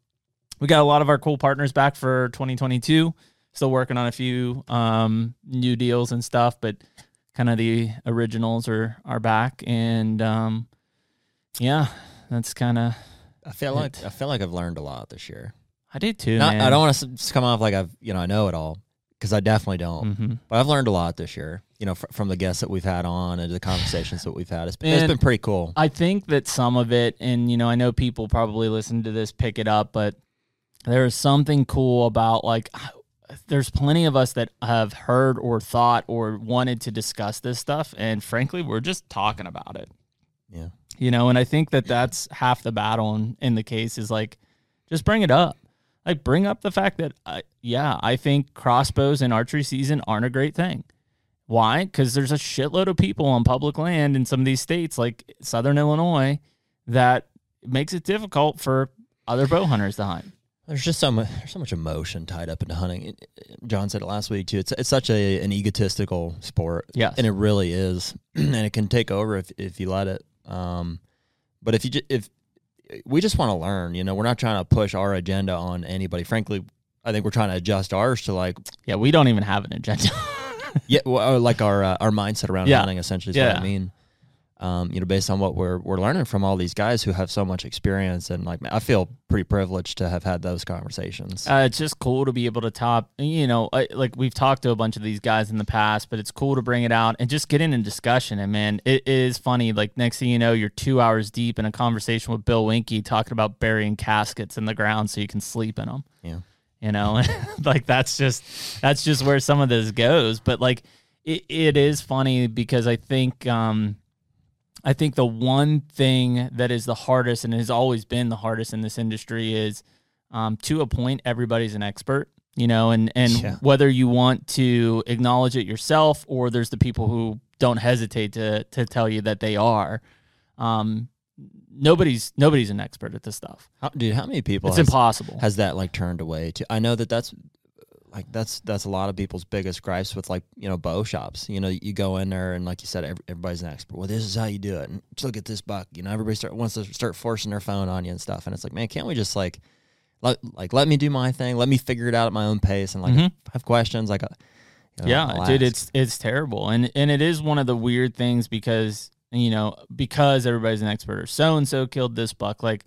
we got a lot of our cool partners back for 2022. Still working on a few um, new deals and stuff, but kind of the originals are are back, and um, yeah, that's kind of. I feel like I feel like I've learned a lot this year. I did too. Not. I don't want to just come off like I've you know I know it all because I definitely don't. Mhm. But I've learned a lot this year. You know, fr- from the guests that we've had on and the conversations that we've had. It's been, it's And- been pretty cool. I think that some of it, and you know, I know people probably listen to this, pick it up, but there is something cool about like, there's plenty of us that have heard or thought or wanted to discuss this stuff, and frankly, we're just talking about it. Yeah. You know, and I think that that's half the battle in, in the case is like, just bring it up. Like, bring up the fact that, uh, yeah, I think crossbows and archery season aren't a great thing. Why? Because there's a shitload of people on public land in some of these states, like Southern Illinois, that makes it difficult for other bow hunters to hunt. There's just so much, there's so much emotion tied up into hunting. It- it- John said it last week too. It's it's such a an egotistical sport. Yes. and it really is, and it can take over if if you let it. Um, but if you just, if we just want to learn, you know, we're not trying to push our agenda on anybody. Frankly, I think we're trying to adjust ours to like Yeah, we don't even have an agenda. yeah, well, uh, like our uh, our mindset around Yeah. hunting. Essentially, is what Yeah. I mean. Um, you know, based on what we're we're learning from all these guys who have so much experience, and like I feel pretty privileged to have had those conversations. Uh, it's just cool to be able to top, you know, I, like we've talked to a bunch of these guys in the past, but it's cool to bring it out and just get in a discussion. And man, it is funny. Like next thing you know, you're two hours deep in a conversation with Bill Winke talking about burying caskets in the ground so you can sleep in them. Yeah. You know, like that's just that's just where some of this goes. But like it, it is funny because I think um I think the one thing that is the hardest and has always been the hardest in this industry is um, to a point everybody's an expert you know and and Yeah. whether you want to acknowledge it yourself or there's the people who don't hesitate to to tell you that they are um nobody's nobody's an expert at this stuff How, dude, how many people it's has, impossible has that like turned away? To I know that that's like that's that's a lot of people's biggest gripes with like you know bow shops. You know, you go in there and like you said, every, everybody's an expert. Well, this is how you do it. And just look at this buck. You know, everybody start wants to start forcing their phone on you and stuff. And it's like, man, can't we just like let like let me do my thing? Let me figure it out at my own pace. And like Mhm. I have questions, like uh, you know, yeah dude it's it's terrible and and it is one of the weird things because you know because everybody's an expert or so and so killed this buck like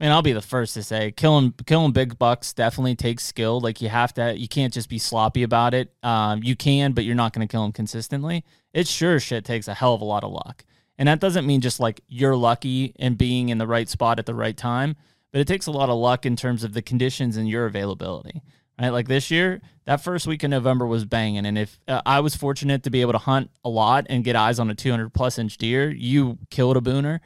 man i'll be the first to say killing killing big bucks definitely takes skill. Like you have to you can't just be sloppy about it. Um you can but you're not going to kill them consistently. It sure shit takes a hell of a lot of luck. And that doesn't mean just like you're lucky and being in the right spot at the right time but it takes a lot of luck in terms of the conditions and your availability right? Like this year, that first week in November was banging, and if uh, I was fortunate to be able to hunt a lot and get eyes on a 200 plus inch deer, you killed a booner.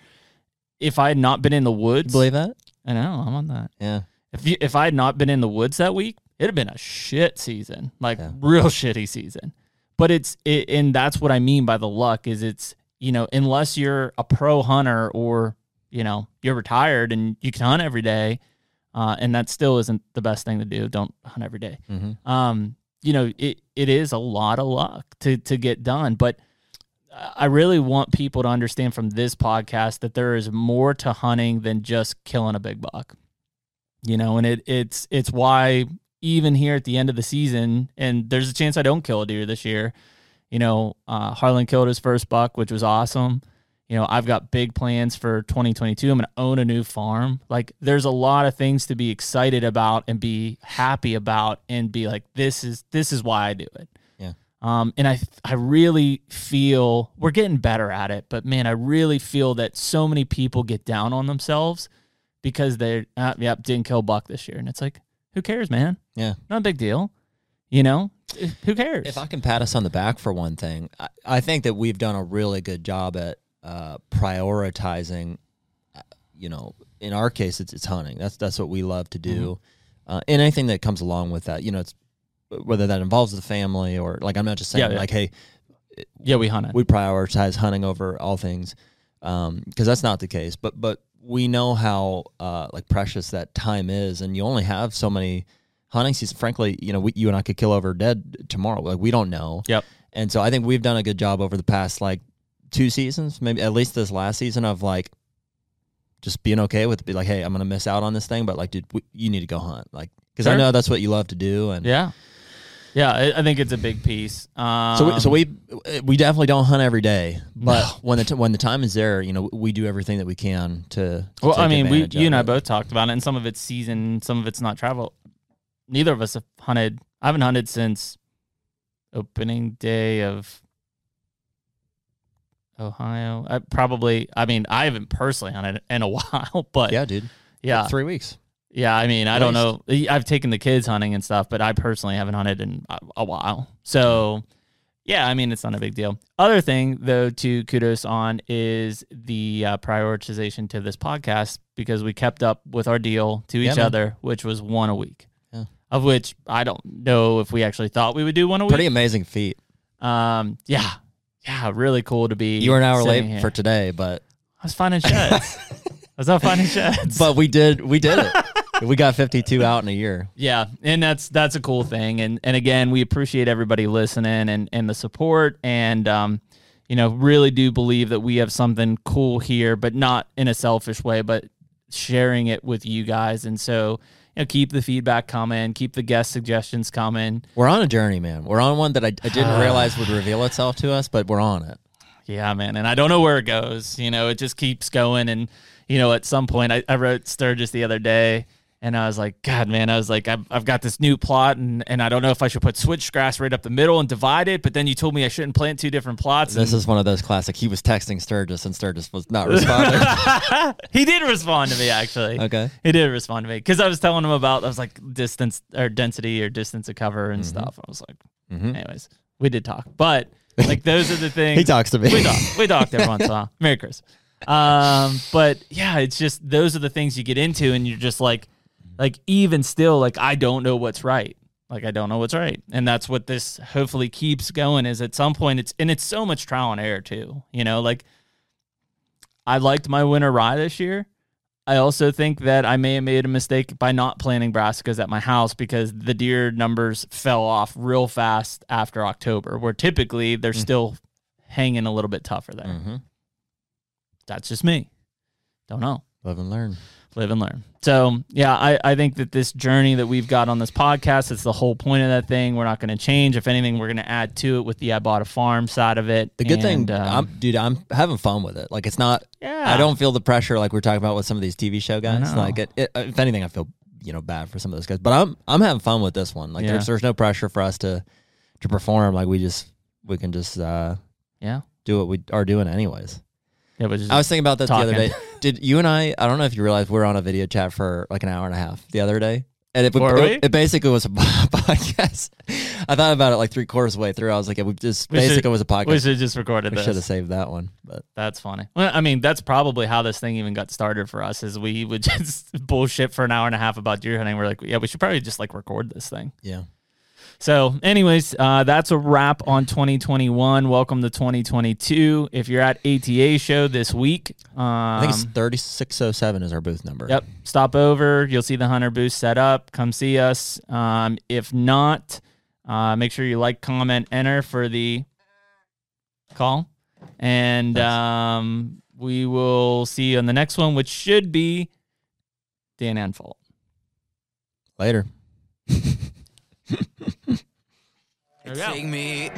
If I had not been in the woods, You believe that? I know I'm on that. Yeah. If you, if I had not been in the woods that week, it'd have been a shit season, like Yeah. real shitty season. But it's it, and that's what I mean by the luck is it's you know unless you're a pro hunter or you know you're retired and you can hunt every day, uh, and that still isn't the best thing to do. Don't hunt every day Mm-hmm. um, you know, it, it is a lot of luck to to get done. But I really want people to understand from this podcast that there is more to hunting than just killing a big buck. You know, and it it's it's why even here at the end of the season, and there's a chance I don't kill a deer this year. You know, uh, Harlan killed his first buck, which was awesome. You know, I've got big plans for 2022. I'm going to own a new farm. Like, there's a lot of things to be excited about and be happy about, and be like, this is this is why I do it. Um, and I I really feel we're getting better at it, but man, I really feel that so many people get down on themselves because they're uh, yep didn't kill buck this year, and it's like, who cares, man? Yeah. Not a big deal. You know, who cares? If I can pat us on the back for one thing, I, I think that we've done a really good job at uh, prioritizing. uh, You know, in our case, it's it's hunting. That's that's what we love to do, Mm-hmm. uh, and anything that comes along with that. You know, it's whether that involves the family or like I'm not just saying Yeah, yeah. like, hey, Yeah, we hunted. we prioritize hunting over all things Um, because that's not the case but but we know how uh, like precious that time is and you only have so many hunting seasons frankly you know we, you and i could kill over dead tomorrow like we don't know Yep. and so i think we've done a good job over the past like two seasons maybe at least this last season of like just being okay with be like hey i'm gonna miss out on this thing but like dude we, you need to go hunt like because i know that's what you love to do and Yeah. Yeah, I, I think it's a big piece. Um, So we, so we we definitely don't hunt every day, but No. when the t- when the time is there, you know, we do everything that we can to. to Well, I mean, we you and I both talked about it, and some of it's season, some of it's not travel. Neither of us have hunted. I haven't hunted since opening day of Ohio. I probably, I mean, I haven't personally hunted in a while, but yeah, Yeah, dude. yeah, three weeks. I mean, I don't know. I've taken the kids hunting and stuff, but I personally haven't hunted in a, a while. So, yeah, I mean, it's not a big deal. Other thing, though, to kudos on is the uh, prioritization to this podcast because we kept up with our deal to each man. other, which was one a week. Yeah. Of which I don't know if we actually thought we would do one a week. Pretty amazing feat. um, yeah, yeah, really cool to be. You were an hour late here. for today, but I was finding sheds. Was out finding sheds. but we did we did it. we got fifty two out in a year. Yeah, and that's that's a cool thing. And and again, we appreciate everybody listening and and the support and um you know, really do believe that we have something cool here, but not in a selfish way, but sharing it with you guys. And so, you know, keep the feedback coming, keep the guest suggestions coming. We're on a journey, man. We're on one that I, I didn't realize would reveal itself to us, but we're on it. Yeah, man. And I don't know where it goes. You know, it just keeps going. And, you know, at some point, I, I wrote Sturgis the other day and I was like, God, man, I was like, I've, I've got this new plot and, and I don't know if I should put switchgrass right up the middle and divide it. But then you told me I shouldn't plant two different plots. This is one of those classic. He was texting Sturgis, and Sturgis was not responding. he did respond to me, actually. okay. He did respond to me because I was telling him about, I was like, distance or density or distance of cover and Mm-hmm. stuff. I was like, hmm anyways, we did talk. But like, those are the things. He talks to me. we talk. We talked every once in a while. Merry Christmas. Um, but yeah, it's just those are the things you get into, and you're just like, like even still, like I don't know what's right. Like I don't know what's right, and that's what this hopefully keeps going. Is at some point it's and it's so much trial and error too. You know, like I liked my winter rye this year. I also think that I may have made a mistake by not planting brassicas at my house because the deer numbers fell off real fast after October, where typically they're still hanging a little bit tougher there. hmm That's just me. Don't know. Live and learn. Live and learn. So yeah, I, I think that this journey that we've got on this podcast, it's the whole point of that thing. We're not going to change. If anything, we're going to add to it with the I bought a farm side of it. The good And, thing, um, I'm, dude, I'm having fun with it. Like it's not. yeah, I don't feel the pressure like we're talking about with some of these TV show guys. Like, it, it, if anything, I feel you know bad for some of those guys. But I'm I'm having fun with this one. Like, Yeah. there's there's no pressure for us to to perform. Like we just we can just uh, Yeah, do what we are doing anyways. It was. I was thinking about that the other day. Did you and I? I don't know if you realized we are on a video chat for like an hour and a half the other day. And it, Were it, we? it basically was a podcast. I thought about it like three quarters of the way through. I was like, it was just We should- basically was a podcast. we should have just recorded We this. should have saved that one, but That's funny. Well, I mean, that's probably how this thing even got started for us. Is we would just bullshit for an hour and a half about deer hunting. We're like, yeah, we should probably just like record this thing. yeah. So, anyways, uh, that's a wrap on 2021. Welcome to 2022. If you're at ATA show this week, um, I think it's oh seven is our booth number. Yep. Stop over. You'll see the Hunter booth set up. Come see us. Um, if not, uh, make sure you like, comment, enter for the call. And um, we will see you on the next one, which should be Dan Infalt. Later. Take me.